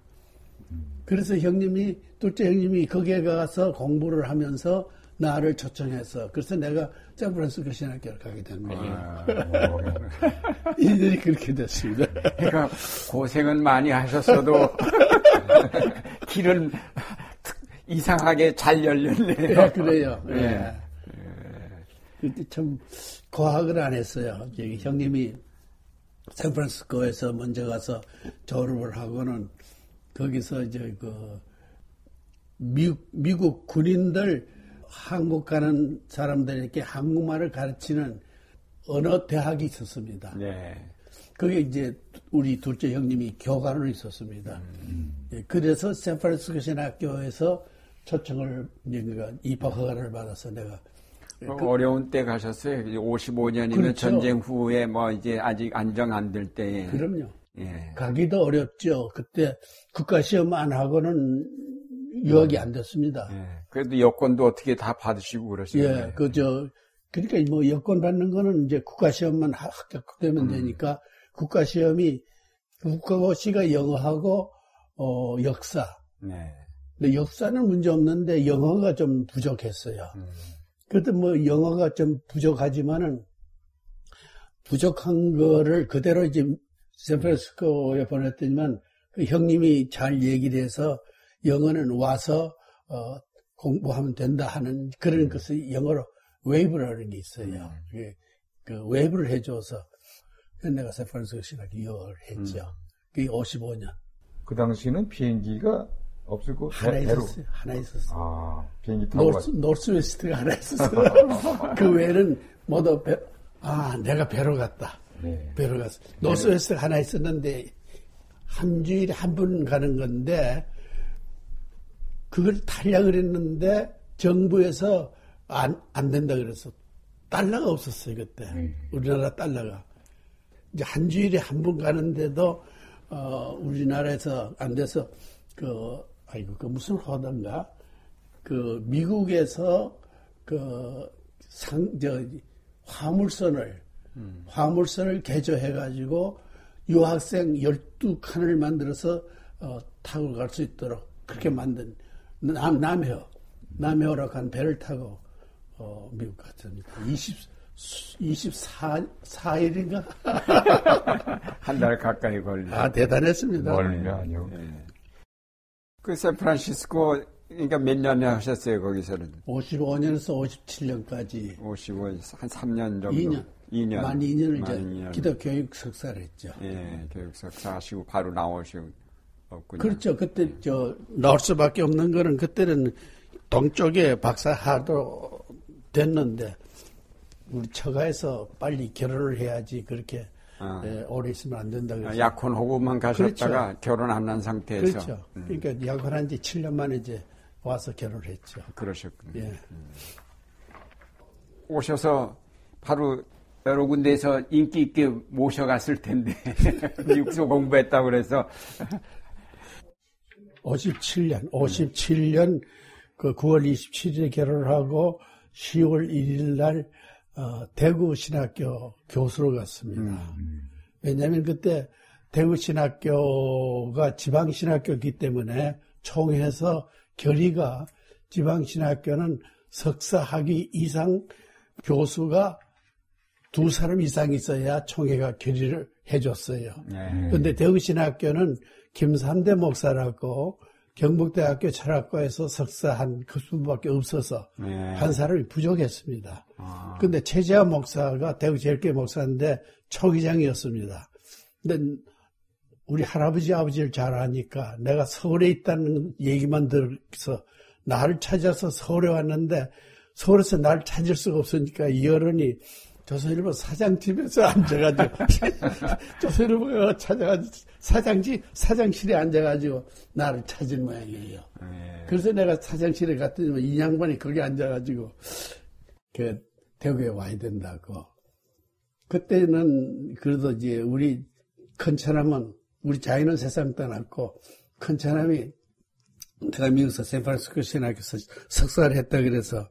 그래서 형님이 둘째 형님이 거기에 가서 공부를 하면서 나를 초청해서 그래서 내가 샌프란시스코 신학교를 가게 된 거예요. 아, <laughs> 이들이 그렇게 됐습니다. 그러니까 고생은 많이 하셨어도 <laughs> 길은 이상하게 잘 열렸네요. 네, 그래요. 네. 네. 그때 참 과학을 안 했어요. 형님이 샌프란시스코에서 먼저 가서 졸업을 하고는 거기서 이제 그 미국, 미국 군인들 한국 가는 사람들에게 한국말을 가르치는 언어 대학이 있었습니다. 네. 그게 이제 우리 둘째 형님이 교관으로 있었습니다. 음. 예, 그래서 샌프란시스코 신학교에서 초청을 입학 허가를 받아서 내가 그, 어려운 때 가셨어요. 55년이면 그렇죠. 전쟁 후에 뭐 이제 아직 안정 안 될 때에. 그럼요. 예. 가기도 어렵죠. 그때 국가 시험 안 하고는 유학이 안 됐습니다. 예. 그래도 여권도 어떻게 다 받으시고 그러시요 예, 그저 그러니까 뭐 여권 받는 거는 이제 국가 시험만 합격되면 음. 되니까 국가 시험이 국가고시가 영어하고 어 역사. 네. 근데 역사는 문제 없는데 영어가 좀 부족했어요. 음. 그래도 뭐 영어가 좀 부족하지만은 부족한 거를 그대로 이제 샌프란시스코에 보냈더니만 그 형님이 잘 얘기를 해서 영어는 와서 어, 공부하면 된다 하는 그런 음. 것을 영어로 waive라는 게 있어요. 음. 그 waive를 해줘서 내가 샌프란시스코 신학 유학을 했죠. 음. 그게 55년. 그 당시는 비행기가 없을 거 하나 배, 있었어요. 하나 있었어요. 아 비행기 타고 노스, 노스웨스트가 하나 있었어요. <laughs> 그 외에는 모두 배, 아 내가 배로 갔다. 네. 배로 갔어. 노스웨스트가 하나 있었는데 한 주일에 한 번 가는 건데 그걸 탈락을 했는데 정부에서 안, 안 된다 그래서 달러가 없었어요 그때 음. 우리나라 달러가 이제 한 주일에 한 번 가는데도 어, 우리나라에서 안 돼서 그 아이고 그 무슨 화단가 그 미국에서 그 상 저 화물선을 음. 화물선을 개조해 가지고 유학생 12칸을 만들어서 어, 타고 갈 수 있도록 그렇게 만든 남, 남해어 남해어라고 한 배를 타고 어, 미국 갔습니다. 20 24, 4일인가? 한 달 가까이 걸리 아, 대단했습니다. 멀면 아니요. 네. 그 샌프란시스코 그러니까 몇 년에 하셨어요 거기서는? 55년에서 57년까지. 55, 한 3년 정도. 2년. 2년. 만 2년을 만 2년. 기독 교육 석사를 했죠. 예, 교육 석사 하시고 바로 나오시고 없군요. 그렇죠. 그때 저 나올 수밖에 없는 거는 그때는 동쪽에 박사 하도 됐는데 우리 처가에서 빨리 결혼을 해야지 그렇게 아. 예, 오래 있으면 안 된다 그래서 약혼하고만 가셨다가 그렇죠. 결혼 안 한 상태에서 그렇죠. 음. 그러니까 약혼한 지 7년 만에 이제 와서 결혼을 했죠. 그러셨군요. 예. 음. 오셔서 바로 여러 군데에서 인기 있게 모셔갔을 텐데 <laughs> 육수 공부했다고 그래서 57년 57년 그 9월 27일에 결혼을 하고 10월 1일 날 어, 대구 신학교 교수로 갔습니다. 음. 왜냐하면 그때 대구 신학교가 지방 신학교이기 때문에 총해서 결의가 지방 신학교는 석사 학위 이상 교수가 두 사람 이상 있어야 총회가 결의를 해줬어요. 그런데 네. 대구 신학교는 김삼대 목사라고 경북대학교 철학과에서 석사한 그수밖에 없어서 네. 한 사람이 부족했습니다. 아. 근데 최재하 목사가 대구 제일교회 목사인데 초기장이었습니다. 근데 우리 할아버지 아버지를 잘 아니까 내가 서울에 있다는 얘기만 들어서 나를 찾아서 서울에 왔는데 서울에서 나를 찾을 수가 없으니까 이 어른이 조선일보 사장집에서 <laughs> 앉아가지고 <laughs> 조선일보가 찾아가지고 사장집 사장실에 앉아가지고 나를 찾은 모양이에요. 네. 그래서 내가 사장실에 갔더니 이 양반이 거기 앉아가지고 그 대구에 와야 된다고. 그때는 그래도 이제 우리 큰 차남은 우리 자인은 세상 떠났고 큰 차남이 내가 미국에서 샌프란시스코 신학교에서 석사를 했다 그래서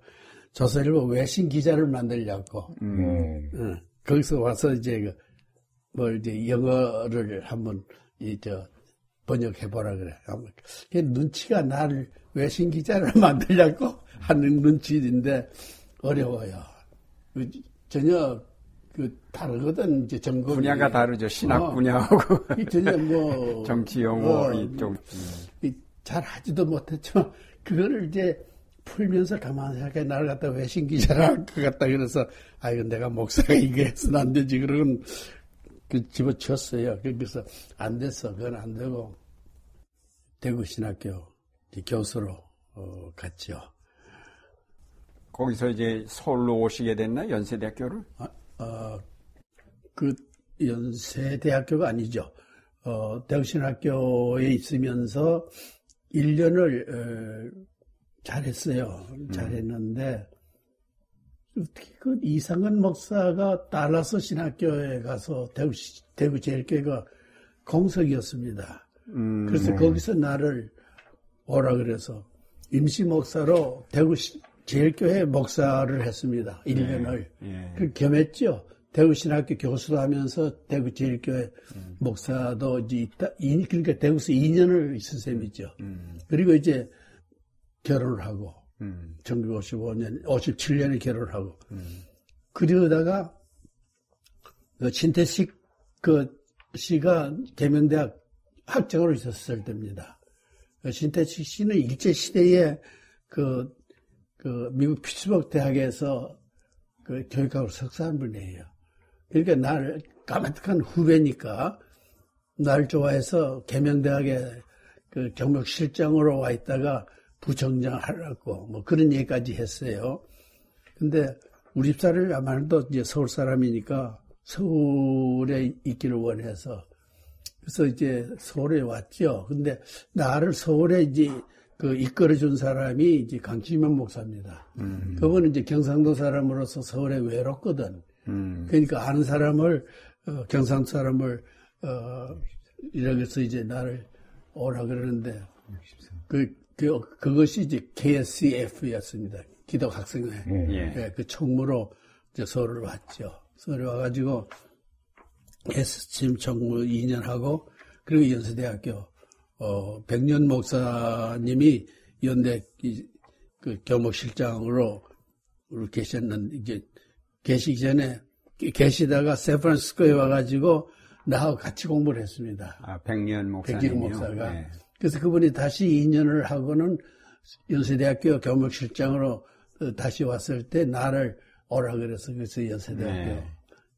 조선일보 외신 기자를 만들려고 음. 어, 거기서 와서 이제 그, 뭘 이제 영어를 한번 이저 번역해 보라 그래. 그 눈치가 나를 외신 기자를 <laughs> 만들려고 하는 눈치인데 어려워요. 그 전혀 그 다르거든 이제 전공 분야가 다르죠. 신학 어. 분야하고 이 전혀 뭐 <laughs> 정치 용어 어, 이쪽. 이- 잘 하지도 못했지만 그거를 이제 풀면서 가만히 생각해. 나를 갖다 외신 기자를 할것 같다 그래서 아 이건 내가 목사가 이거 해서는 안 되지. 그러곤 그 집어치웠어요. 그래서 안 됐어. 그건 안 되고. 대구 신학교 교수로 어, 갔죠. 거기서 이제 서울로 오시게 됐나? 연세대학교를? 아, 어, 그 연세대학교가 아니죠. 어, 대구신학교에 있으면서 1년을 어, 잘했어요. 잘했는데 어떻게 그 이상한 목사가 달라서 신학교에 가서 대구 시- 대구 제일교회가 공석이었습니다. 음, 그래서 거기서 나를 오라 그래서 임시 목사로 대구 시- 제일교회 목사를 했습니다. 1년을. 예. 그 겸했죠. 대구 신학교 교수도 하면서 대구 제일교회 목사도 이제 있다. 이- 그러니까 대구에서 2년을 있은 셈이죠. 그리고 이제 결혼을 하고 음, 1955년, 57년에 결혼을 하고 그러다가 그 신태식 그 씨가 계명대학 학장으로 있었을 때입니다. 그 신태식 씨는 일제 시대에 그, 그 미국 피츠버그 대학에서 그 교육학으로 석사한 분이에요. 그러니까 나를 까마득한 후배니까 날 좋아해서 계명대학에 그 경력실장으로 와 있다가 부청장 하라고 뭐 그런 얘기까지 했어요. 근데 우리 집사람이 아마도 이제 서울 사람이니까 서울에 있기를 원해서 그래서 이제 서울에 왔죠. 근데 나를 서울에 이제 그 이끌어준 사람이 이제 강치면 목사입니다. 그분은 이제 경상도 사람으로서 서울에 외롭거든. 음, 그러니까 아는 사람을 어, 경상도 사람을 어, 이렇게해서 이제 나를 오라 그러는데 그, 그 그것이 이제 KSCF였습니다. 기독학생회. 예. 예, 그 총무로 이제 서울을 왔죠. 서울에 와가지고 SCM 총무 2년 하고 그리고 연세대학교 어 백년 목사님이 연대 이- 그 교목실장으로 계셨는데 이제 계시기 전에 계시다가 샌프란시스코에 와가지고 나하고 같이 공부를 했습니다. 아, 백년 백기루 목사님이요. 목사가. 예. 그래서 그분이 다시 2년을 하고는 연세대학교 교목실장으로 어, 다시 왔을 때 나를 오라 그래서 그래서 연세대학교 네.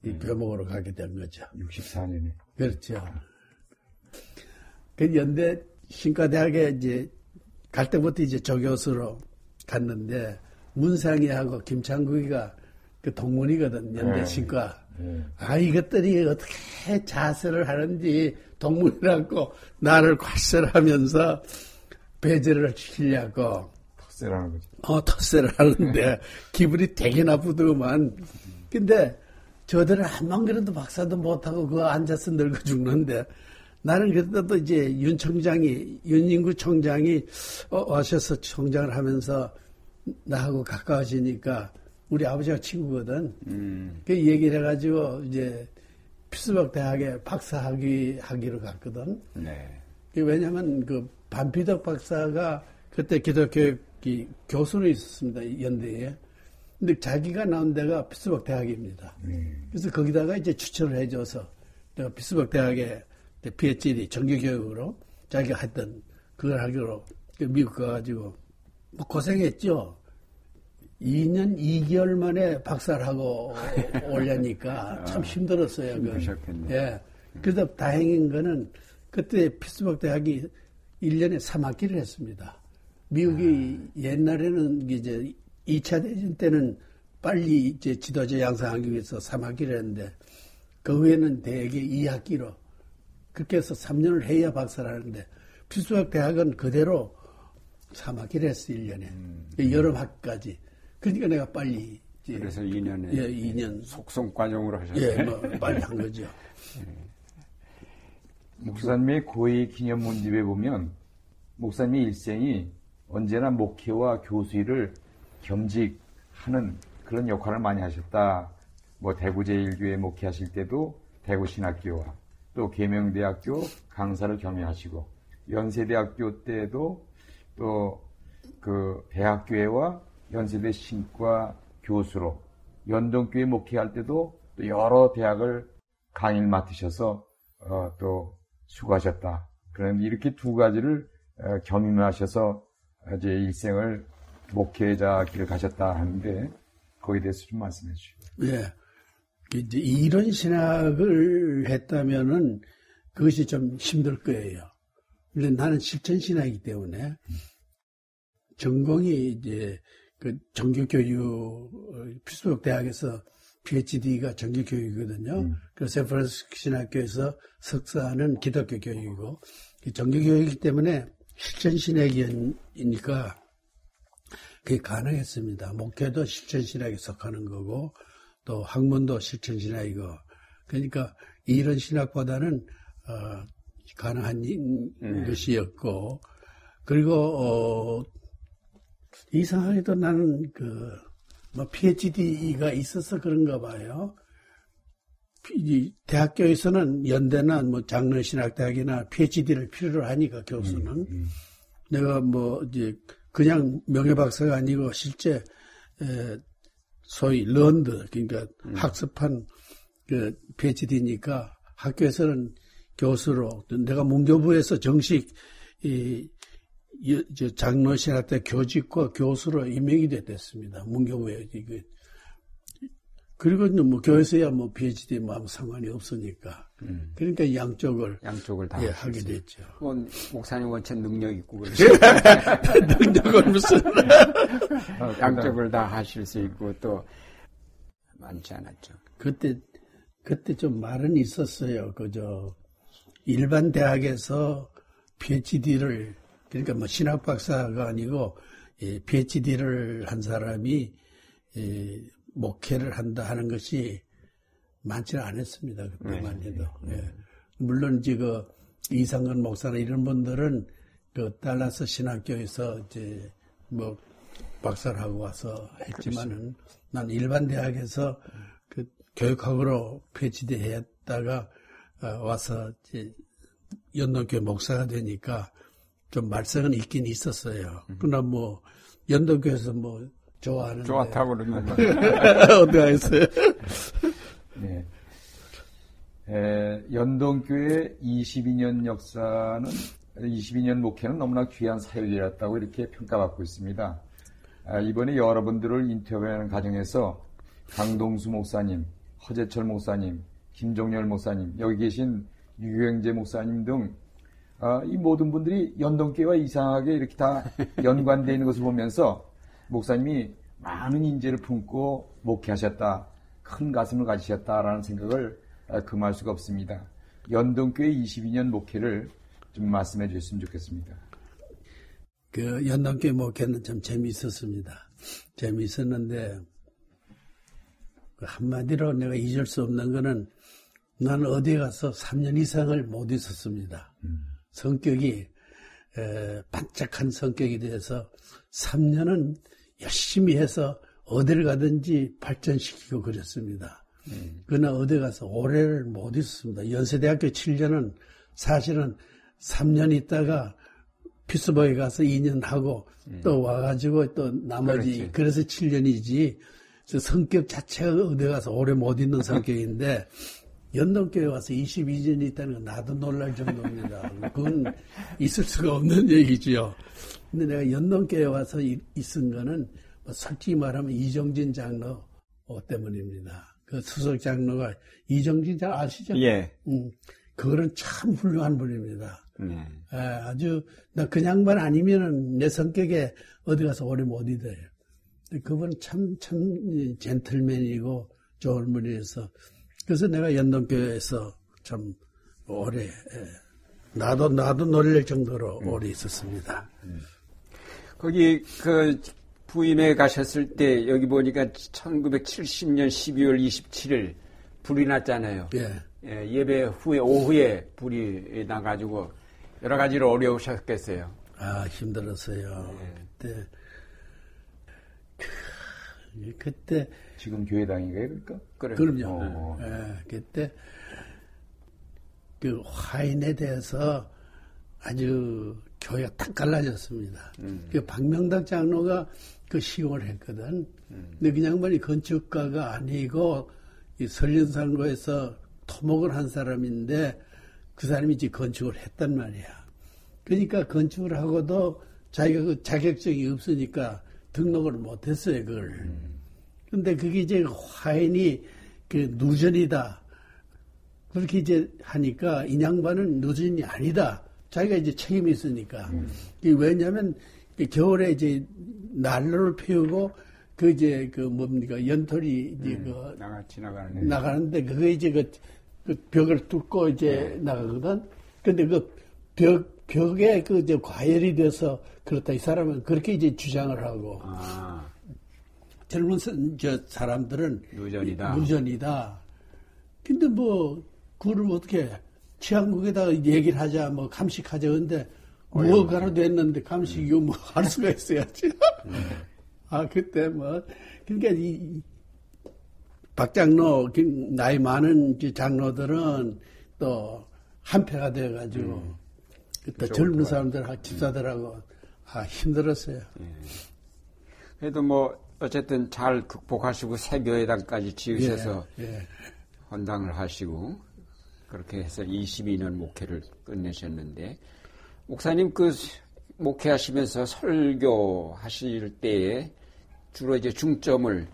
이 교목으로 가게 된 거죠. 64년에. 그렇죠. 그 연대 신과대학에 이제 갈 때부터 이제 조교수로 갔는데 문상이하고 김창국이가 그 동문이거든 연대 네. 신과. 네. 아 이것들이 어떻게 자세를 하는지 동문이라고 나를 관설하면서 배제를 시키려고 턱세라는 거지. 어, 텃세를 하는데 기분이 되게 나쁘더만. 근데 저들은 한만 그래도 박사도 못하고 그거 앉아서 늙어 죽는데 나는 그래도 이제 윤 총장이, 윤인구 총장이 어, 오셔서 총장을 하면서 나하고 가까워지니까 우리 아버지가 친구거든. 음, 그 얘기를 해가지고 이제 피츠버그 대학에 박사학위 하기로 갔거든. 네. 그 왜냐면 그 반피덕 박사가 그때 기독교육 이 교수로 있었습니다 연대에. 근데 자기가 나온 데가 피츠버그 대학입니다. 그래서 거기다가 이제 추천을 해줘서 내가 피츠버그 대학에 PhD 정규교육으로 자기가 했던 그걸 하기로 그 미국 가가지고 뭐 고생했죠. 2년 2개월 만에 박사를 하고 오려니까 <laughs> 참 힘들었어요. 그건. 힘드셨겠네. 예. 그래도 다행인 거는 그때 피스버그 대학이 1년에 3학기를 했습니다. 미국이 옛날에는 이제 2차 대전 때는 빨리 이제 지도자 양성하기 위해서 3학기를 했는데 그 후에는 대개 2학기로 그렇게 해서 3년을 해야 박사를 하는데 피스버그 대학은 그대로 3학기를 했어 1년에 여름 학기까지 그러니까 내가 빨리 그래서 2년에 예, 2년 속성 과정으로 하셨어요. 예, 뭐 빨리 한 거죠. <laughs> 목사님의 고위 기념 문집에 보면 목사님의 일생이 언제나 목회와 교수 일을 겸직하는 그런 역할을 많이 하셨다. 뭐 대구 제1교회 목회하실 때도 대구 신학교와 또 계명대학교 강사를 겸임하시고 연세대학교 때도 또 그 대학교회와 연세대 신과 교수로 연동교회 목회할 때도 또 여러 대학을 강의를 맡으셔서 어, 또 수고하셨다. 그런데 이렇게 두 가지를 어, 겸임하셔서 이제 일생을 목회자 길을 가셨다 하는데 거기에 대해서 좀 말씀해 주시고. 예. 이제 이런 신학을 했다면은 그것이 좀 힘들 거예요. 근데 나는 실천 신학이기 때문에 전공이 이제 그 정규교육 필수적 대학에서 PhD가 정규교육이거든요. 음. 그래서 샌프란시스코 신학교에서 석사는 기독교 교육이고 정규교육이기 때문에 실천 신학이니까 그게 가능했습니다. 목회도 실천 신학에 속하는 거고 또 학문도 실천 신학이고 그러니까 이런 신학보다는 어, 가능한 음. 것이었고 그리고 어, 이상하게도 나는 그, 뭐, PhD가 있어서 그런가 봐요. 대학교에서는 연대나 뭐 장르신학대학이나 PhD를 필요로 하니까 교수는 음, 음. 내가 뭐 이제 그냥 명예박사가 아니고 실제 에, 소위 런드 그러니까 음. 학습한 그 PhD니까 학교에서는 교수로 내가 문교부에서 정식 이 장로 신학대 교직과 교수로 임명이 됐습니다. 문교부에 그 그리고 뭐 교회에서야 뭐 PhD 뭐 아무 상관이 없으니까. 음. 그러니까 양쪽을 양쪽을 다 예, 하게 됐죠. 뭐 목사님 원체 능력 있고 <laughs> 능력을 무슨 <laughs> 양쪽을 다 하실 수 있고 또 많지 않았죠. 그때 그때 좀 말은 있었어요. 그저 일반 대학에서 PhD를 그러니까 뭐 신학 박사가 아니고 예, PhD를 한 사람이 예, 목회를 한다 하는 것이 많지는 않았습니다. 그때만 네. 해도. 예. 물론 지금 이상근 목사나 이런 분들은 그 달라스 신학교에서 이제 뭐 박사를 하고 와서 했지만은 난 일반 대학에서 그 교육학으로 PhD 했다가 어, 와서 이제 연동교회 목사가 되니까 좀 말썽은 있긴 있었어요. 음. 그러나 뭐 연동교에서 뭐 좋아하는 좋았다고 그러는 거 어떻게 하겠어요? 네. 에, 연동교회 22년 역사는 22년 목회는 너무나 귀한 사역이었다고 이렇게 평가받고 있습니다. 아, 이번에 여러분들을 인터뷰하는 과정에서 강동수 목사님, 허재철 목사님, 김종열 목사님, 여기 계신 유경재 목사님 등 어, 이 모든 분들이 연동교회와 이상하게 이렇게 다 <laughs> 연관되어 있는 것을 보면서 목사님이 많은 인재를 품고 목회하셨다. 큰 가슴을 가지셨다라는 생각을 어, 금할 수가 없습니다. 연동교회 22년 목회를 좀 말씀해 주셨으면 좋겠습니다. 그 연동교회 목회는 참 재미있었습니다. 재미있었는데 그 한마디로 내가 잊을 수 없는 거는 나는 어디에 가서 3년 이상을 못 있었습니다. 음. 성격이 에, 반짝한 성격이 돼서 3년은 열심히 해서 어디를 가든지 발전시키고 그랬습니다. 음. 그러나 어디 가서 오래를 못 있었습니다. 연세대학교 7년은 사실은 3년 있다가 피스버에 가서 2년 하고 음. 또 와가지고 또 나머지 그렇지. 그래서 7년이지 성격 자체가 어디 가서 오래 못 있는 성격인데 연동교회 와서 22년이 있다는 건 나도 놀랄 정도입니다. 그건 있을 수가 없는 얘기지요. 근데 내가 연동교회 와서 있은 거는 뭐 솔직히 말하면 이정진 장로 때문입니다. 그 수석 장로가 이정진 장 아시죠? 예. 음, 그거는 참 훌륭한 분입니다. 네. 에, 아주 나 그냥 만 아니면은 내 성격에 어디 가서 오래 못 있어요. 그분 참, 참 젠틀맨이고 좋은 분이어서 그래서 내가 연동교회에서 참 오래 나도 나도 놀랄 정도로 음. 오래 있었습니다. 음. 거기 그 부임에 가셨을 때 여기 보니까 1970년 12월 27일 불이 났잖아요. 예. 예, 예배 후에 오후에 불이 나가지고 여러 가지로 어려우셨겠어요. 아 힘들었어요. 그때 그, 그때 지금 교회 다니가요, 그러니까? 그럼요. 어. 예, 그때 그 화인에 대해서 아주 교회가 딱 갈라졌습니다. 그 박명덕 장로가 그 시공을 했거든. 근데 그 양반이 건축가가 아니고 이 설련산로에서 토목을 한 사람인데 그 사람이 이제 건축을 했단 말이야. 그러니까 건축을 하고도 자기가 그 자격증이 없으니까 등록을 못했어요, 그걸. 근데 그게 이제 화인이 그 누전이다. 그렇게 이제 하니까 이 양반은 누전이 아니다. 자기가 이제 책임이 있으니까. 이게 왜냐면 그 겨울에 이제 난로를 피우고 그 이제 그 뭡니까 연털이 이제 그 나가 지나가는 나가는데 그게 이제 그, 그 벽을 뚫고 이제 나가거든. 근데 그 벽, 벽에 그 이제 과열이 돼서 그렇다. 이 사람은 그렇게 이제 주장을 하고 아, 젊은 사- 저 사람들은 누전이다. 누전이다. 근데 뭐 그걸 어떻게 치안국에다가 얘기를 하자 뭐 감식하자 근데 뭐가로 됐는데 감식이 뭐할 수가 있어야지. <laughs> 아 그때 뭐 그러니까 이 박장로 그 나이 많은 장로들은 또 한패가 돼가지고 또 젊은 사람들 집사들하고 아 힘들었어요. 그래도 뭐 어쨌든 잘 극복하시고 새 교회당까지 지으셔서 예, 예. 헌당을 하시고 그렇게 해서 22년 목회를 끝내셨는데 목사님 그 목회하시면서 설교 하실 때에 주로 이제 중점을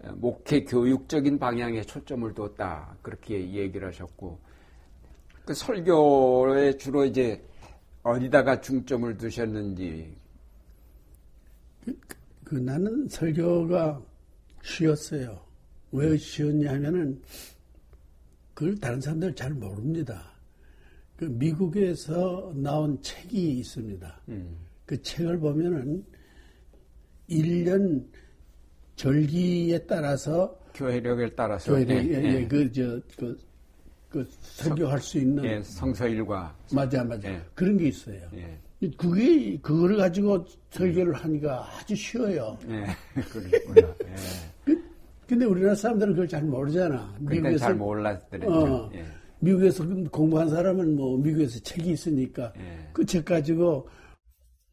어, 목회 교육적인 방향에 초점을 뒀다 그렇게 얘기를 하셨고 그 설교에 주로 이제 어디다가 중점을 두셨는지 그 나는 설교가 쉬웠어요. 왜 쉬웠냐 하면은 그걸 다른 사람들 잘 모릅니다. 그 미국에서 나온 책이 있습니다. 그 책을 보면은 1년 절기에 따라서 교회력에 따라서 교회에 예, 예, 예. 예, 그, 저, 그, 그 설교할 수 있는 예, 성서일과 맞아 맞아 예. 그런 게 있어요. 예. 그게 그거를 가지고 설교를 하니까 아주 쉬워요. 예, 그렇구나. 예. 그- 근데 우리나라 사람들은 그걸 잘 모르잖아. 그러니까 잘 몰랐더랬죠. 어, 예. 미국에서 공부한 사람은 뭐 미국에서 책이 있으니까 예. 그책 가지고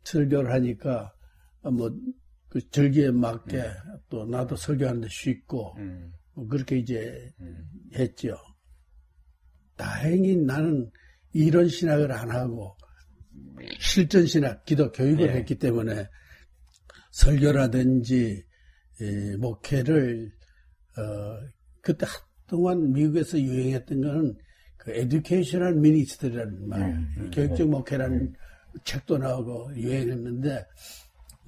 설교를 하니까 뭐 그 절기에 맞게 또 나도 설교하는데 쉽고 음, 뭐 그렇게 이제 했죠. 다행히 나는 이론 신학을 안 하고 실천 신학, 기독교육을 예. 했기 때문에 설교라든지 이 목회를 어 그때 한동안 미국에서 유행했던 거는 그 educational ministry라는 말, 교육적 목회라는 책도 나오고 유행했는데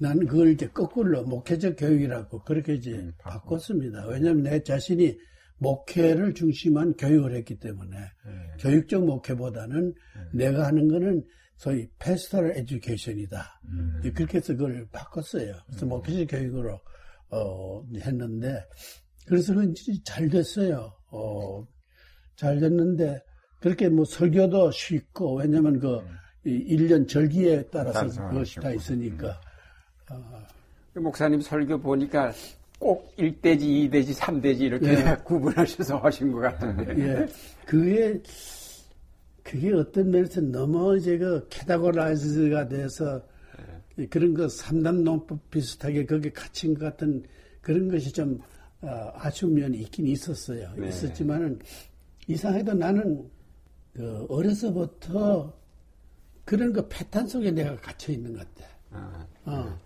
나는 그걸 이제 거꾸로 목회적 교육이라고 그렇게 이제 바꿨습니다. 왜냐하면 내 자신이 목회를 중심한 교육을 했기 때문에 교육적 목회보다는 내가 하는 거는 소위 패스터럴 에듀케이션이다. 그렇게 해서 그걸 바꿨어요. 그래서 목회적 교육으로 어, 했는데 그래서 그건 잘 됐어요. 어, 잘 됐는데 그렇게 뭐 설교도 쉽고 왜냐면 그이 1년 절기에 따라서 그것이 다. 있으니까 그 목사님 설교 보니까 꼭 1대지, 2대지, 3대지 이렇게 예. <laughs> 구분하셔서 하신 것 같은데. 예. 그게, 그게 어떤 면에서 너무 이제 그 캐다고라이즈가 돼서 그런 거 삼단 농법 비슷하게 거기에 갇힌 것 같은 그런 것이 좀 어, 아쉬운 면이 있긴 있었어요. 네. 있었지만은 이상해도 나는 그 어려서부터 그런 거 패턴 속에 내가 갇혀 있는 것 같아. 아, 어.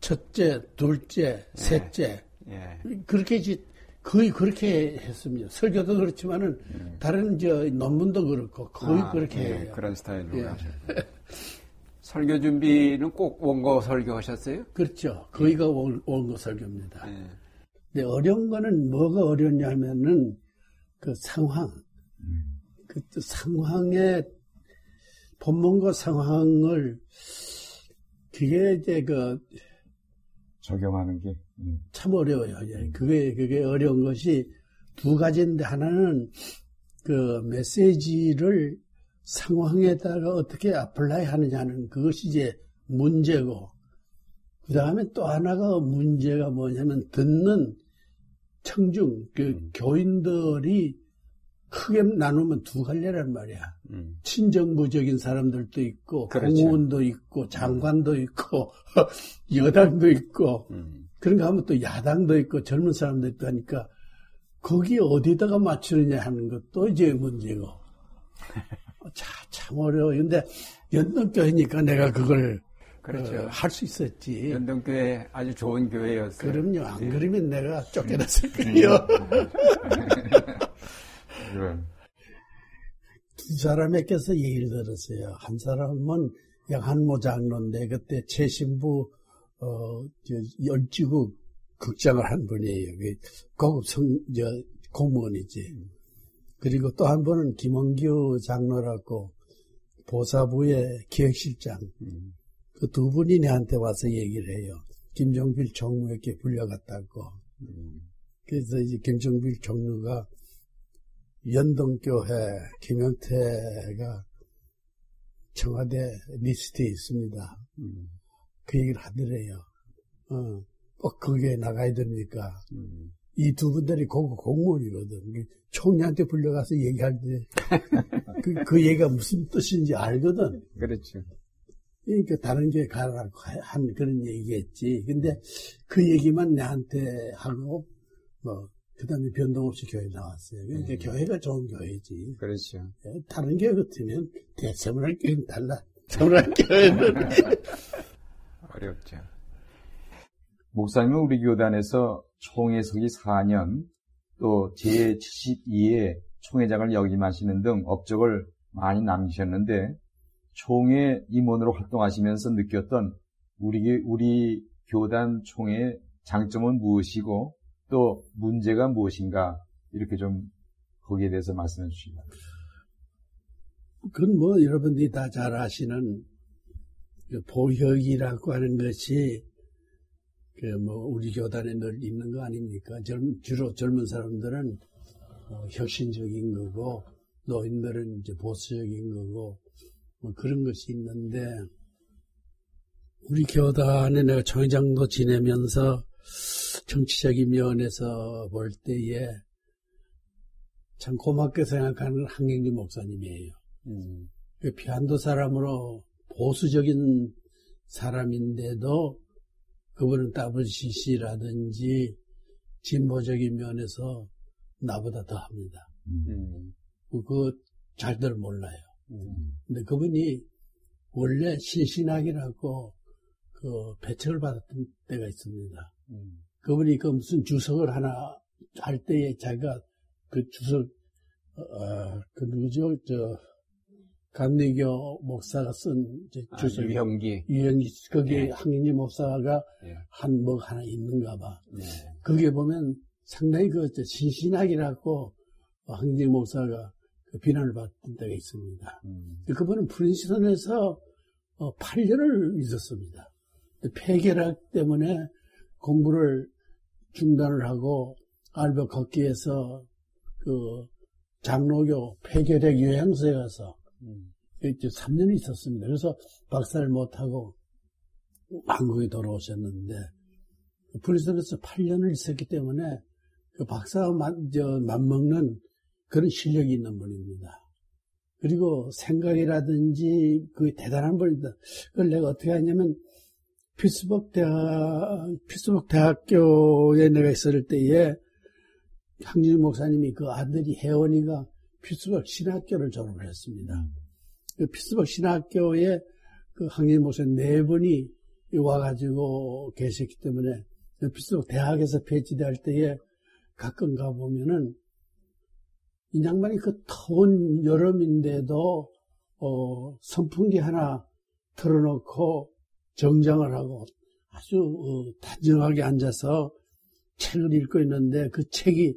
첫째, 둘째, 셋째. 예. 그렇게 이제 거의 그렇게 했습니다. 설교도 그렇지만은 다른 저 논문도 그렇고 거의 아, 그렇게 예, 해요. 그런 스타일로 예. 설교 준비는 꼭 원고 설교하셨어요? 그렇죠. 거의가 원- 원고 설교입니다. 예. 근데 어려운 거는 뭐가 어렵냐면은 그 상황. 그 상황의 본문과 상황을 그게 이제 그 적용하는 게. 음. 참 어려워요. 예. 그게, 그게 어려운 것이 두 가지인데 하나는 그 메시지를 상황에다가 어떻게 아플라이 하느냐는 그것이 이제 문제고, 그 다음에 또 하나가 문제가 뭐냐면 듣는 청중, 그 음. 교인들이 크게 나누면 두 갈래란 말이야. 음. 친정부적인 사람들도 있고, 그렇죠. 공무원도 있고, 장관도 있고, <laughs> 여당도 있고, 음. 그런가 하면 또 야당도 있고, 젊은 사람도 있고 하니까, 거기 어디다가 맞추느냐 하는 것도 이제 문제고. <laughs> 자, 참 어려워. 근데 연동교회니까 내가 그걸 그렇죠. 할수 있었지. 연동교회 아주 좋은 교회였어요. 그럼요. 안 예. 그러면 내가 쫓겨났을 거예요. 그런. <laughs> 두 사람에게서 얘기를 들었어요. 한 사람은 양한모 장로인데 그때 최신부 어, 저, 열지국 극장을 한 분이에요. 그 고급 성, 저, 공무원이지. 그리고 또한 분은 김원규 장로라고 보사부의 기획실장. 음. 그두 분이 내한테 와서 얘기를 해요. 김정필 총무에게 불려갔다고. 음. 그래서 이제 김정필 총무가 연동교회 김영태가 청와대 리스트에 있습니다. 음. 그 얘기를 하더래요. 어, 꼭 거기에 나가야 됩니까? 음. 이두 분들이 고급 공무원이거든. 그 총리한테 불려가서 얘기할 때, <laughs> 그, 그 얘기가 무슨 뜻인지 알거든. 그렇죠. 그러니까 다른 교회 가라고 한 그런 얘기겠지. 근데 그 얘기만 내한테 하고, 뭐, 그 다음에 변동 없이 교회 나왔어요. 그러니까 음. 교회가 좋은 교회지. 그렇죠. 예, 다른 교회 같으면 대세문할 교회는 달라. 세문할 교회는. <laughs> 어렵죠. 목사님은 우리 교단에서 총회석이 4년, 또 제72회 총회장을 역임하시는 등 업적을 많이 남기셨는데, 총회 임원으로 활동하시면서 느꼈던 우리, 우리 교단 총회의 장점은 무엇이고, 또 문제가 무엇인가, 이렇게 좀 거기에 대해서 말씀해 주시기 바랍니다. 그건 뭐 여러분들이 다 잘 아시는 그 보혁이라고 하는 것이 그 뭐 우리 교단에 늘 있는 거 아닙니까? 젊, 주로 젊은 사람들은 어, 혁신적인 거고 노인들은 이제 보수적인 거고 뭐 그런 것이 있는데 우리 교단에 내가 총회장도 지내면서 정치적인 면에서 볼 때에 참 고맙게 생각하는 한경주 목사님이에요. 음. 그 피안도 사람으로 보수적인 사람인데도 그분은 WCC라든지 진보적인 면에서 나보다 더 합니다. 음. 그거 잘들 몰라요. 음. 근데 그분이 원래 신신학이라고 그 배척을 받았던 때가 있습니다. 음. 그분이 그 무슨 주석을 하나 할 때에 자기가 그 주석, 어, 어, 그 누구죠? 저, 감리교 목사가 쓴 이제 아, 주석. 유형기. 유형기, 거기에 네. 항인지 목사가 예. 한뭐 하나 있는가 봐. 네. 거기에 보면 상당히 그저 신신학이라고 항인지 목사가 그 비난을 받던 때가 있습니다. 음. 그분은 프린스턴에서 어, 8년을 있었습니다. 폐결학 때문에 공부를 중단을 하고 알베 걷기에서 그 장로교 폐결핵 요양소에 가서 음. 이제 3년 있었습니다. 그래서 박사를 못하고 한국에 돌아오셨는데 프린스턴에서 8년을 있었기 때문에 그 박사가 만, 저, 맞먹는 그런 실력이 있는 분입니다. 그리고 생각이라든지 그 대단한 분이다. 그걸 내가 어떻게 하냐면 피츠버그 대학, 피츠버그 대학교에 내가 있을 때에 황진희 목사님이 그 아들이 혜원이가 피츠버그 신학교를 졸업을 했습니다. 그 피츠버그 신학교에 그 황진희 목사님 네 분이 와가지고 계셨기 때문에 그 피츠버그 대학에서 배치될 때에 가끔 가보면은 이 양반이 그 더운 여름인데도 어, 선풍기 하나 틀어놓고 정장을 하고 아주 어, 단정하게 앉아서 책을 읽고 있는데 그 책이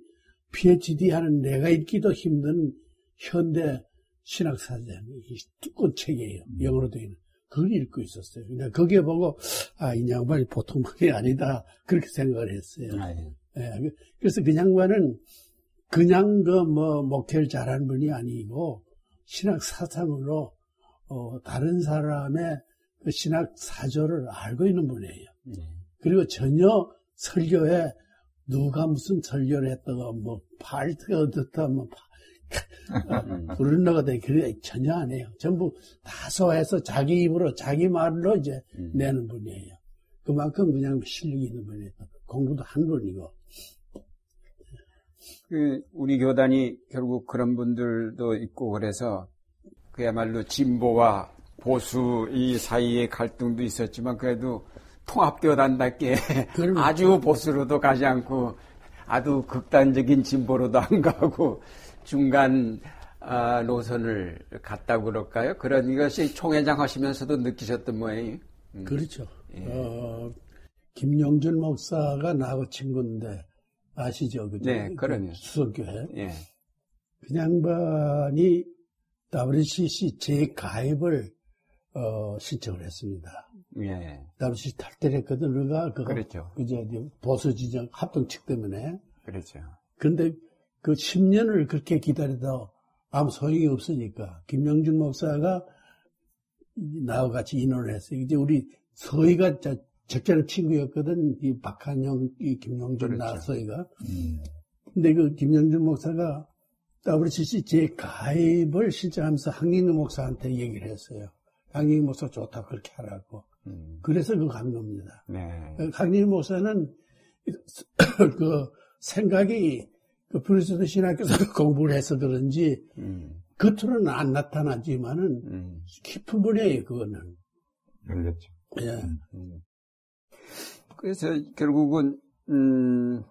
PhD 하는 내가 읽기도 힘든 현대 신학사전 이 두꺼운 책이에요. 영어로 되어 있는. 그걸 읽고 있었어요. 근데 거기에 보고 아, 이 양반이 보통 분이 아니다. 그렇게 생각을 했어요. 아, 예. 예, 그래서 그 양반은 그냥 그 뭐 목회를 잘한 분이 아니고 신학 사상으로 어, 다른 사람의 그 신학 사조를 알고 있는 분이에요. 네. 그리고 전혀 설교에 누가 무슨 설교를 했다가 뭐 팔트가 어떻다 뭐 부르는 거다 그래 전혀 안 해요. 전부 다 소화해서 자기 입으로 자기 말로 이제 음. 내는 분이에요. 그만큼 그냥 실력이 있는 분이에요. 공부도 한 분이고. 그 우리 교단이 결국 그런 분들도 있고 그래서 그야말로 진보와 보수 이 사이의 갈등도 있었지만 그래도 통합교단답게 그럼요. 아주 보수로도 가지 않고 아주 극단적인 진보로도 안 가고 중간 아, 노선을 갔다고 그럴까요? 그런 것이 총회장 하시면서도 느끼셨던 모양이에요. 음. 그렇죠. 예. 어, 김영준 목사가 나하고 친구인데 아시죠? 그죠? 네, 그럼요. 수석교회. 예. 그 양반이 WCC 재가입을 어, 신청을 했습니다. 예. WCC 탈퇴했거든, 우리가 그거 그렇죠. 이제 보수 지정 합동 측 때문에. 그렇죠. 근데 그 10년을 그렇게 기다려도 아무 소용이 없으니까 김영준 목사가 나와 같이 인원을 했어요. 이제 우리 서희가 저- 적절한 친구였거든. 이 박한영, 이 김영준 그렇죠. 나 서희가. 근데 그 김영준 목사가 WCC 제 가입을 신청하면서 항인우 목사한테 얘기를 했어요. 항인우 목사 좋다 그렇게 하라고. 음. 그래서 그거 간 겁니다. 네. 강림 목사는 <coughs> 그 생각이 그 브리스도 신학교에서 <laughs> 공부를 해서 그런지 음. 겉으로는 안 나타나지만은 음. 깊은 분야예요 그거는. 열렸죠. 예. 음. 그래서 결국은 음,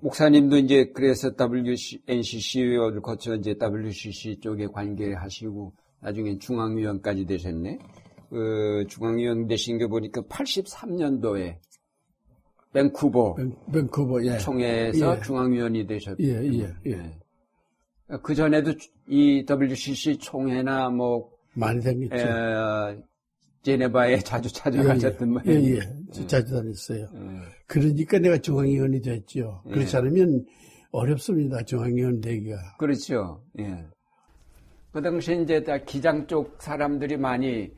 목사님도 이제 그래서 WC, NCC를 거쳐 이제 WCC 쪽에 관계하시고 나중에 중앙위원까지 되셨네. 그 중앙위원 되신 게 보니까 83년도에 밴쿠버 밴- 밴쿠버 예. 총회에서 예. 중앙위원이 되셨고 예, 예, 예. 그 전에도 이 WCC 총회나 뭐 많이 생겼죠. 에, 제네바에 <laughs> 자주 예, 찾아가셨던 예, 모양이에요. 예. 자주 다녔어요. 예. 그러니까 내가 중앙위원이 됐죠. 예. 그렇지 않으면 어렵습니다. 중앙위원 되기가. 그렇죠. 예. 그 당시에 이제 다 기장 쪽 사람들이 많이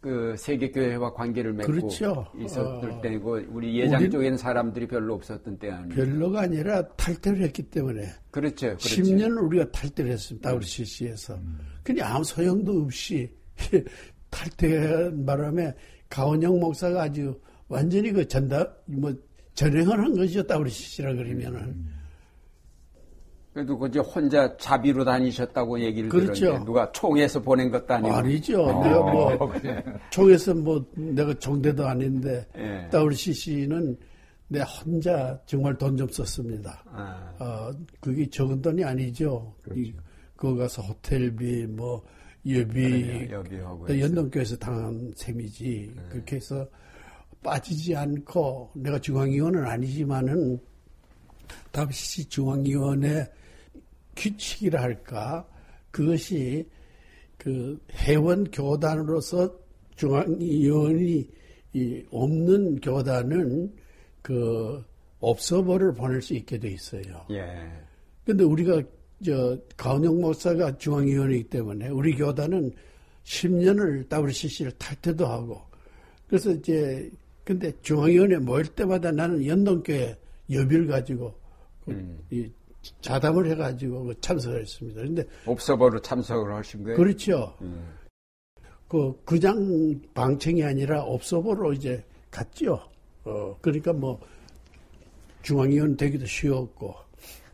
그 세계교회와 관계를 맺고 그렇죠. 있었을 어. 때고 우리 예장 쪽에는 사람들이 별로 없었던 때 아니에요. 별로가 아니라 탈퇴를 했기 때문에 그렇죠. 그렇죠. 10년을 우리가 탈퇴를 했습니다. WCC에서. 근데 아무 소용도 없이 <laughs> 탈퇴한 바람에 가원영 목사가 아주 완전히 그 전다, 뭐, 전행을 한 것이죠. WCC라 그러면은. 그래도 그 이제 혼자 자비로 다니셨다고 얘기를 그렇죠. 들었는데 누가 총에서 보낸 것도 아니고. 아니죠. 어. 내가 뭐, <laughs> 총에서 뭐, 내가 종대도 아닌데, 예. WCC는 내 혼자 정말 돈 좀 썼습니다. 아, 어, 그게 적은 돈이 아니죠. 이, 그거 가서 호텔비, 뭐, 예비, 또 연동교에서 당한 셈이지. 그렇게 해서 빠지지 않고 내가 중앙위원은 아니지만은 WCC 중앙위원회 규칙이라 할까 그것이 그 회원 교단으로서 중앙위원이 이 없는 교단은 그 업소벌을 보낼 수 있게 돼 있어요. 예. 근데 우리가 저 가은영 목사가 중앙위원이기 때문에 우리 교단은 10년을 WCC를 탈퇴도 하고 그래서 이제 근데 중앙위원회 모일 때마다 나는 연동교회 여비를 가지고 그 음. 이 자담을 해가지고 그 참석을 했습니다. 근데 옵서버로 참석을 하신 거예요? 그렇죠. 음. 그 그장 방청이 아니라 업소보로 이제 갔죠. 어 그러니까 뭐 중앙위원 되기도 쉬웠고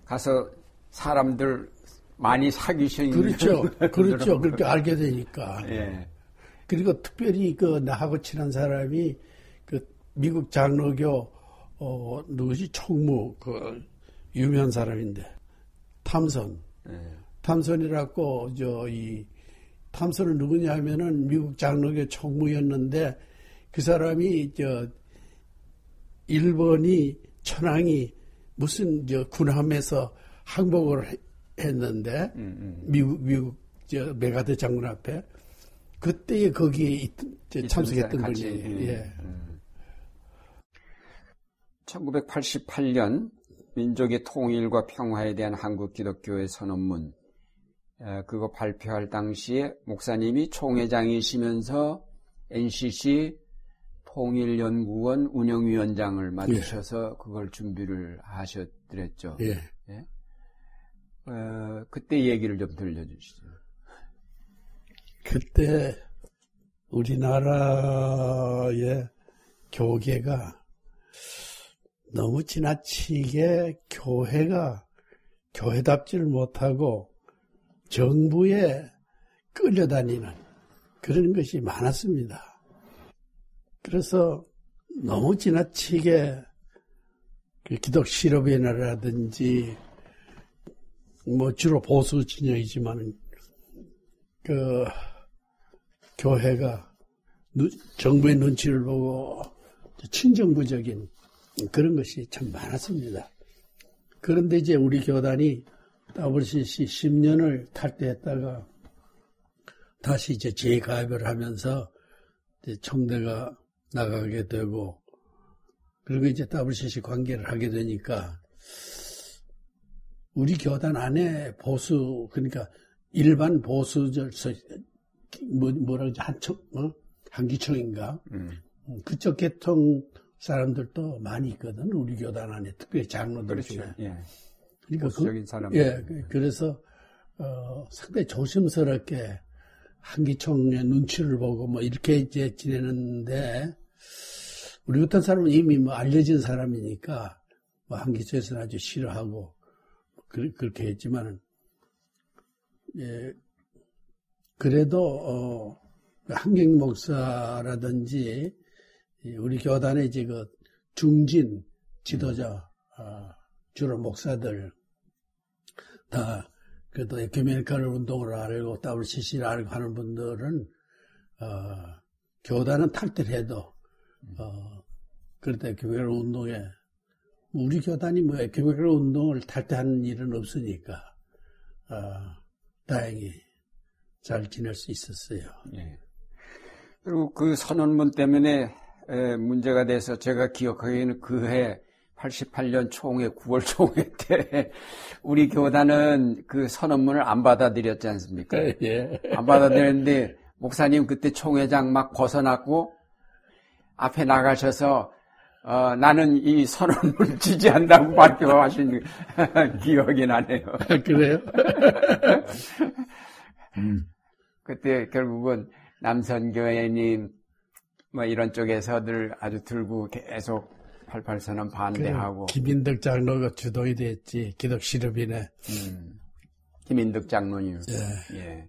가서 사람들 많이 사귀신 그렇죠. 그렇죠. 분들하고. 그렇게 알게 되니까. 예. 그리고 특별히 그 나하고 친한 사람이 그 미국 장로교 어 누구지 총무 그 유명한 사람인데 탐선 예. 탐선이라고 저 이 탐선은 누구냐 하면은 미국 장로교 총무였는데 그 사람이 저 일본이 천황이 무슨 저 군함에서 항복을 해- 했는데 음, 음. 미국 미국 저 맥아더 장군 앞에 그때 거기에 있, 저 참석했던 분이에요. 예. 예. 음. 1988년 민족의 통일과 평화에 대한 한국 기독교의 선언문 그거 발표할 당시에 목사님이 총회장이시면서 NCC 통일연구원 운영위원장을 맡으셔서 예. 그걸 준비를 하셨더랬죠. 예. 예? 어, 그때 얘기를 좀 들려주시죠. 그때 우리나라의 교계가 너무 지나치게 교회가 교회답지를 못하고 정부에 끌려다니는 그런 것이 많았습니다. 그래서 너무 지나치게 그 기독 실업이라든지 뭐 주로 보수 진영이지만 그 교회가 정부의 눈치를 보고 친정부적인 그런 것이 참 많았습니다. 그런데 이제 우리 교단이 WCC 10년을 탈퇴했다가 다시 이제 재가입을 하면서 이제 청대가 나가게 되고 그리고 이제 WCC 관계를 하게 되니까 우리 교단 안에 보수 그러니까 일반 보수절 뭐, 뭐라 그러지, 한청, 어? 한기청인가? 음. 음. 그쪽 계통 사람들도 많이 있거든, 우리 교단 안에, 특별히 장로들 그렇죠. 중에. 예. 그러니까 그, 사람. 예, 그래서, 어, 상당히 조심스럽게 한기총의 눈치를 보고 뭐 이렇게 이제 지내는데, 우리 같은 사람은 이미 뭐 알려진 사람이니까, 뭐 한기총에서는 아주 싫어하고, 그, 그렇게 했지만은, 예, 그래도 어, 한경 목사라든지 우리 교단의 이제 그 중진 지도자 어, 주로 목사들 다 그래도 에큐메니컬 운동을 알고 WCC를 알고 하는 분들은 어, 교단은 탈퇴해도 어, 그래도 에큐메니컬 운동에 우리 교단이 뭐 에큐메니컬 운동을 탈퇴하는 일은 없으니까 어, 다행히 잘 지낼 수 있었어요. 예. 그리고 그 선언문 때문에 문제가 돼서 제가 기억하기에는 그해 88년 총회 9월 총회 <laughs> 때 우리 교단은 그 선언문을 안 받아들였지 않습니까? 예. 안 받아들였는데 목사님 그때 총회장 막 벗어났고 앞에 나가셔서 어, 나는 이 선언문을 <laughs> 지지한다고 발표하신 <laughs> 기억이 나네요. 그래요? 음. 그때 결국은 남선교회님 뭐 이런 쪽에서 들 아주 들고 계속 88선언 반대하고 그 김인덕 장로가 주도이 됐지 기독 실업이네. 음. 김인덕 장로님. 예. 예.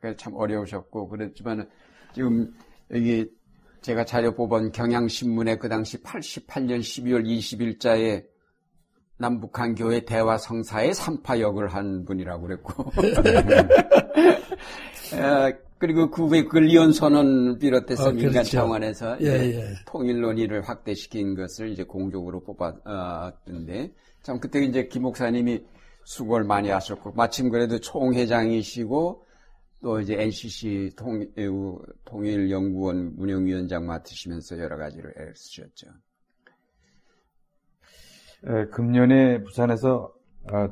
그래서 참 어려우셨고 그랬지만 지금 여기 제가 자료 뽑은 경향신문에 그 당시 88년 12월 20일자에 남북한 교회 대화 성사의 삼파 역을 한 분이라고 그랬고. 어, <laughs> <laughs> 그리고 그 후에 그 리온 선언 비롯해서 어, 민간 그렇죠. 차원에서 예, 예. 통일 논의를 확대시킨 것을 이제 공적으로 뽑았던데 참 그때 이제 김 목사님이 수고를 많이 하셨고 마침 그래도 총회장이시고 또 이제 NCC 통, 통일연구원 운영위원장 맡으시면서 여러 가지를 애쓰셨죠. 금년에 부산에서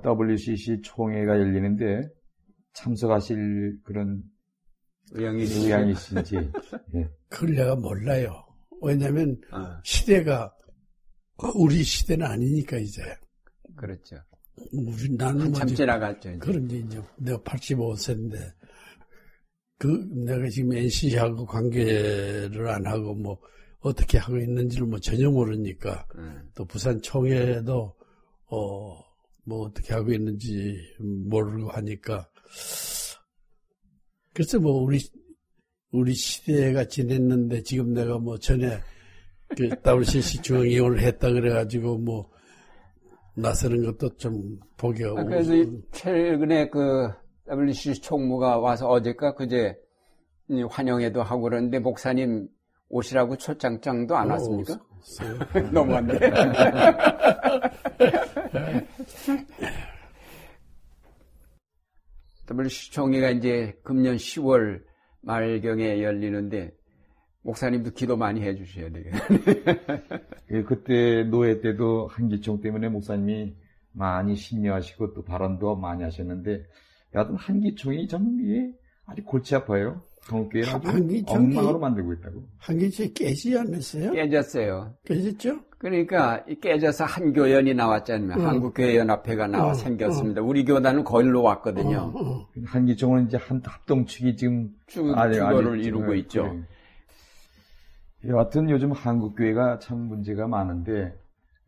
WCC 총회가 열리는데 참석하실 그런 의향이, 의향이신지. <laughs> 예. 그걸 내가 몰라요. 왜냐면 아. 시대가 우리 시대는 아니니까 이제. 그렇죠. 우리 나는 참 지나갔죠. 그런데 이제 내가 85세인데 그 내가 지금 NC하고 관계를 안 하고 뭐 어떻게 하고 있는지를 뭐 전혀 모르니까 음. 또 부산 총회도 어 뭐 어떻게 하고 있는지 모르고 하니까 그래서 뭐 우리 우리 시대가 지냈는데 지금 내가 뭐 전에 그 WCC 중앙위원을 했다 그래가지고 뭐 나서는 것도 좀 보기가 아, 그래서 최근에 그 WCC 총무가 와서 어제까 그제 환영회도 하고 그러는데 목사님 오시라고 초장장도 안 어, 왔습니까? <laughs> 너무한데. <laughs> WC 총회가 이제 금년 10월 말경에 열리는데 목사님도 기도 많이 해주셔야 되겠네요. <laughs> 예, 그때 노예 때도 한기총 때문에 목사님이 많이 심려하시고 또 발언도 많이 하셨는데 여하튼 한기총이 좀 이게 아주 골치 아파요. 한기총이- 엉망으로 만들고 있다고. 한기치 깨지 않았어요? 깨졌어요. 깨졌죠? 그러니까 이 깨져서 한교연이 나왔잖아요. 어. 한국교회연합회가 나와 어, 생겼습니다. 우리 교단은 거일로 왔거든요. 어, 어. 한기총은 이제 한 합동축이 지금 주, 아니, 주거를 아니, 이루고 그, 있죠. 그래. 여하튼 요즘 한국교회가 참 문제가 많은데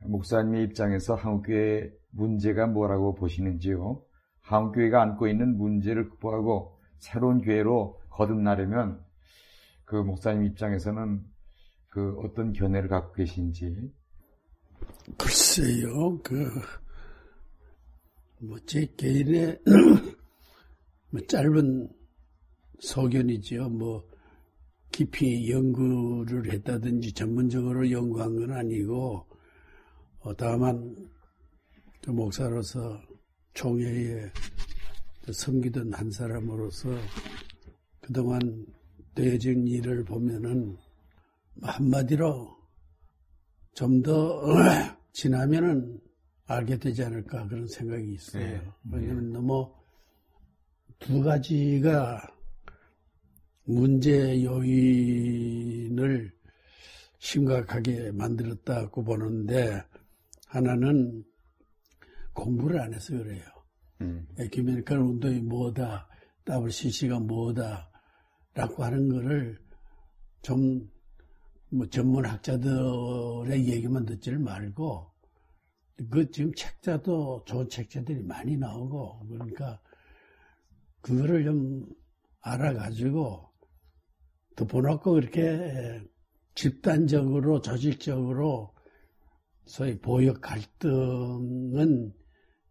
목사님의 입장에서 한국교회 문제가 뭐라고 보시는지요? 한국교회가 안고 있는 문제를 극복하고 새로운 교회로 거듭나려면 그 목사님 입장에서는 그 어떤 견해를 갖고 계신지 글쎄요, 그, 뭐, 제 개인의, <clears throat> 뭐, 짧은 소견이지요. 뭐, 깊이 연구를 했다든지 전문적으로 연구한 건 아니고, 어, 다만, 그 목사로서 총회에 섬기던 한 사람으로서 그동안 되어진 일을 보면은 한마디로 좀 더 <clears throat> 지나면은 알게 되지 않을까 그런 생각이 있어요. 네. 왜냐면 너무 두 가지가 문제 요인을 심각하게 만들었다고 보는데 하나는 공부를 안 해서 그래요. 음. 에큐메니컬 운동이 뭐다, WCC가 뭐다, 라고 하는 거를 좀, 뭐, 전문 학자들의 얘기만 듣지를 말고, 그 지금 책자도 좋은 책자들이 많이 나오고, 그러니까, 그거를 좀 알아가지고, 덮어놓고 그렇게 집단적으로, 조직적으로, 소위 보역 갈등은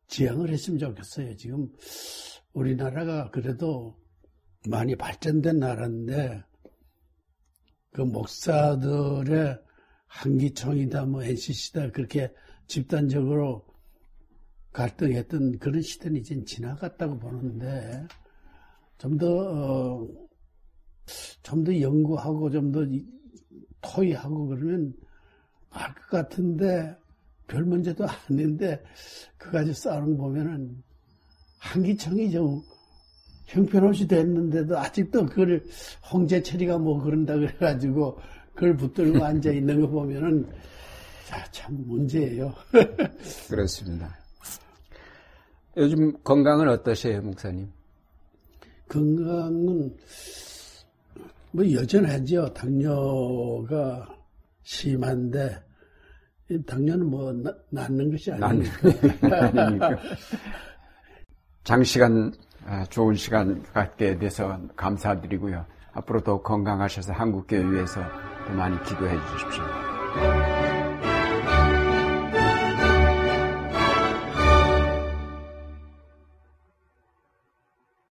지향을 했으면 좋겠어요. 지금 우리나라가 그래도 많이 발전된 나라인데 그 목사들의 한기총이다 뭐 NCC다 그렇게 집단적으로 갈등했던 그런 시대는 이제 지나갔다고 보는데 좀더 어, 좀더 연구하고 좀 더 토의하고 그러면 알 것 같은데 별 문제도 <laughs> 아닌데 그까지 싸우는 거 보면은 한기청이 좀 형편없이 됐는데도 아직도 그걸 홍재철이가 뭐 그런다 그래가지고 그걸 붙들고 앉아 있는 거 보면은 자, 참 문제예요. <laughs> 그렇습니다. 요즘 건강은 어떠세요, 목사님? 건강은 뭐 여전하죠. 당뇨가 심한데 이 당뇨는 뭐 나- 낫는 것이. 아닙니까? <laughs> 장시간 아, 좋은 시간 갖게 돼서 감사드리고요. 앞으로 더 건강하셔서 한국교회 위해서 더 많이 기도해 주십시오.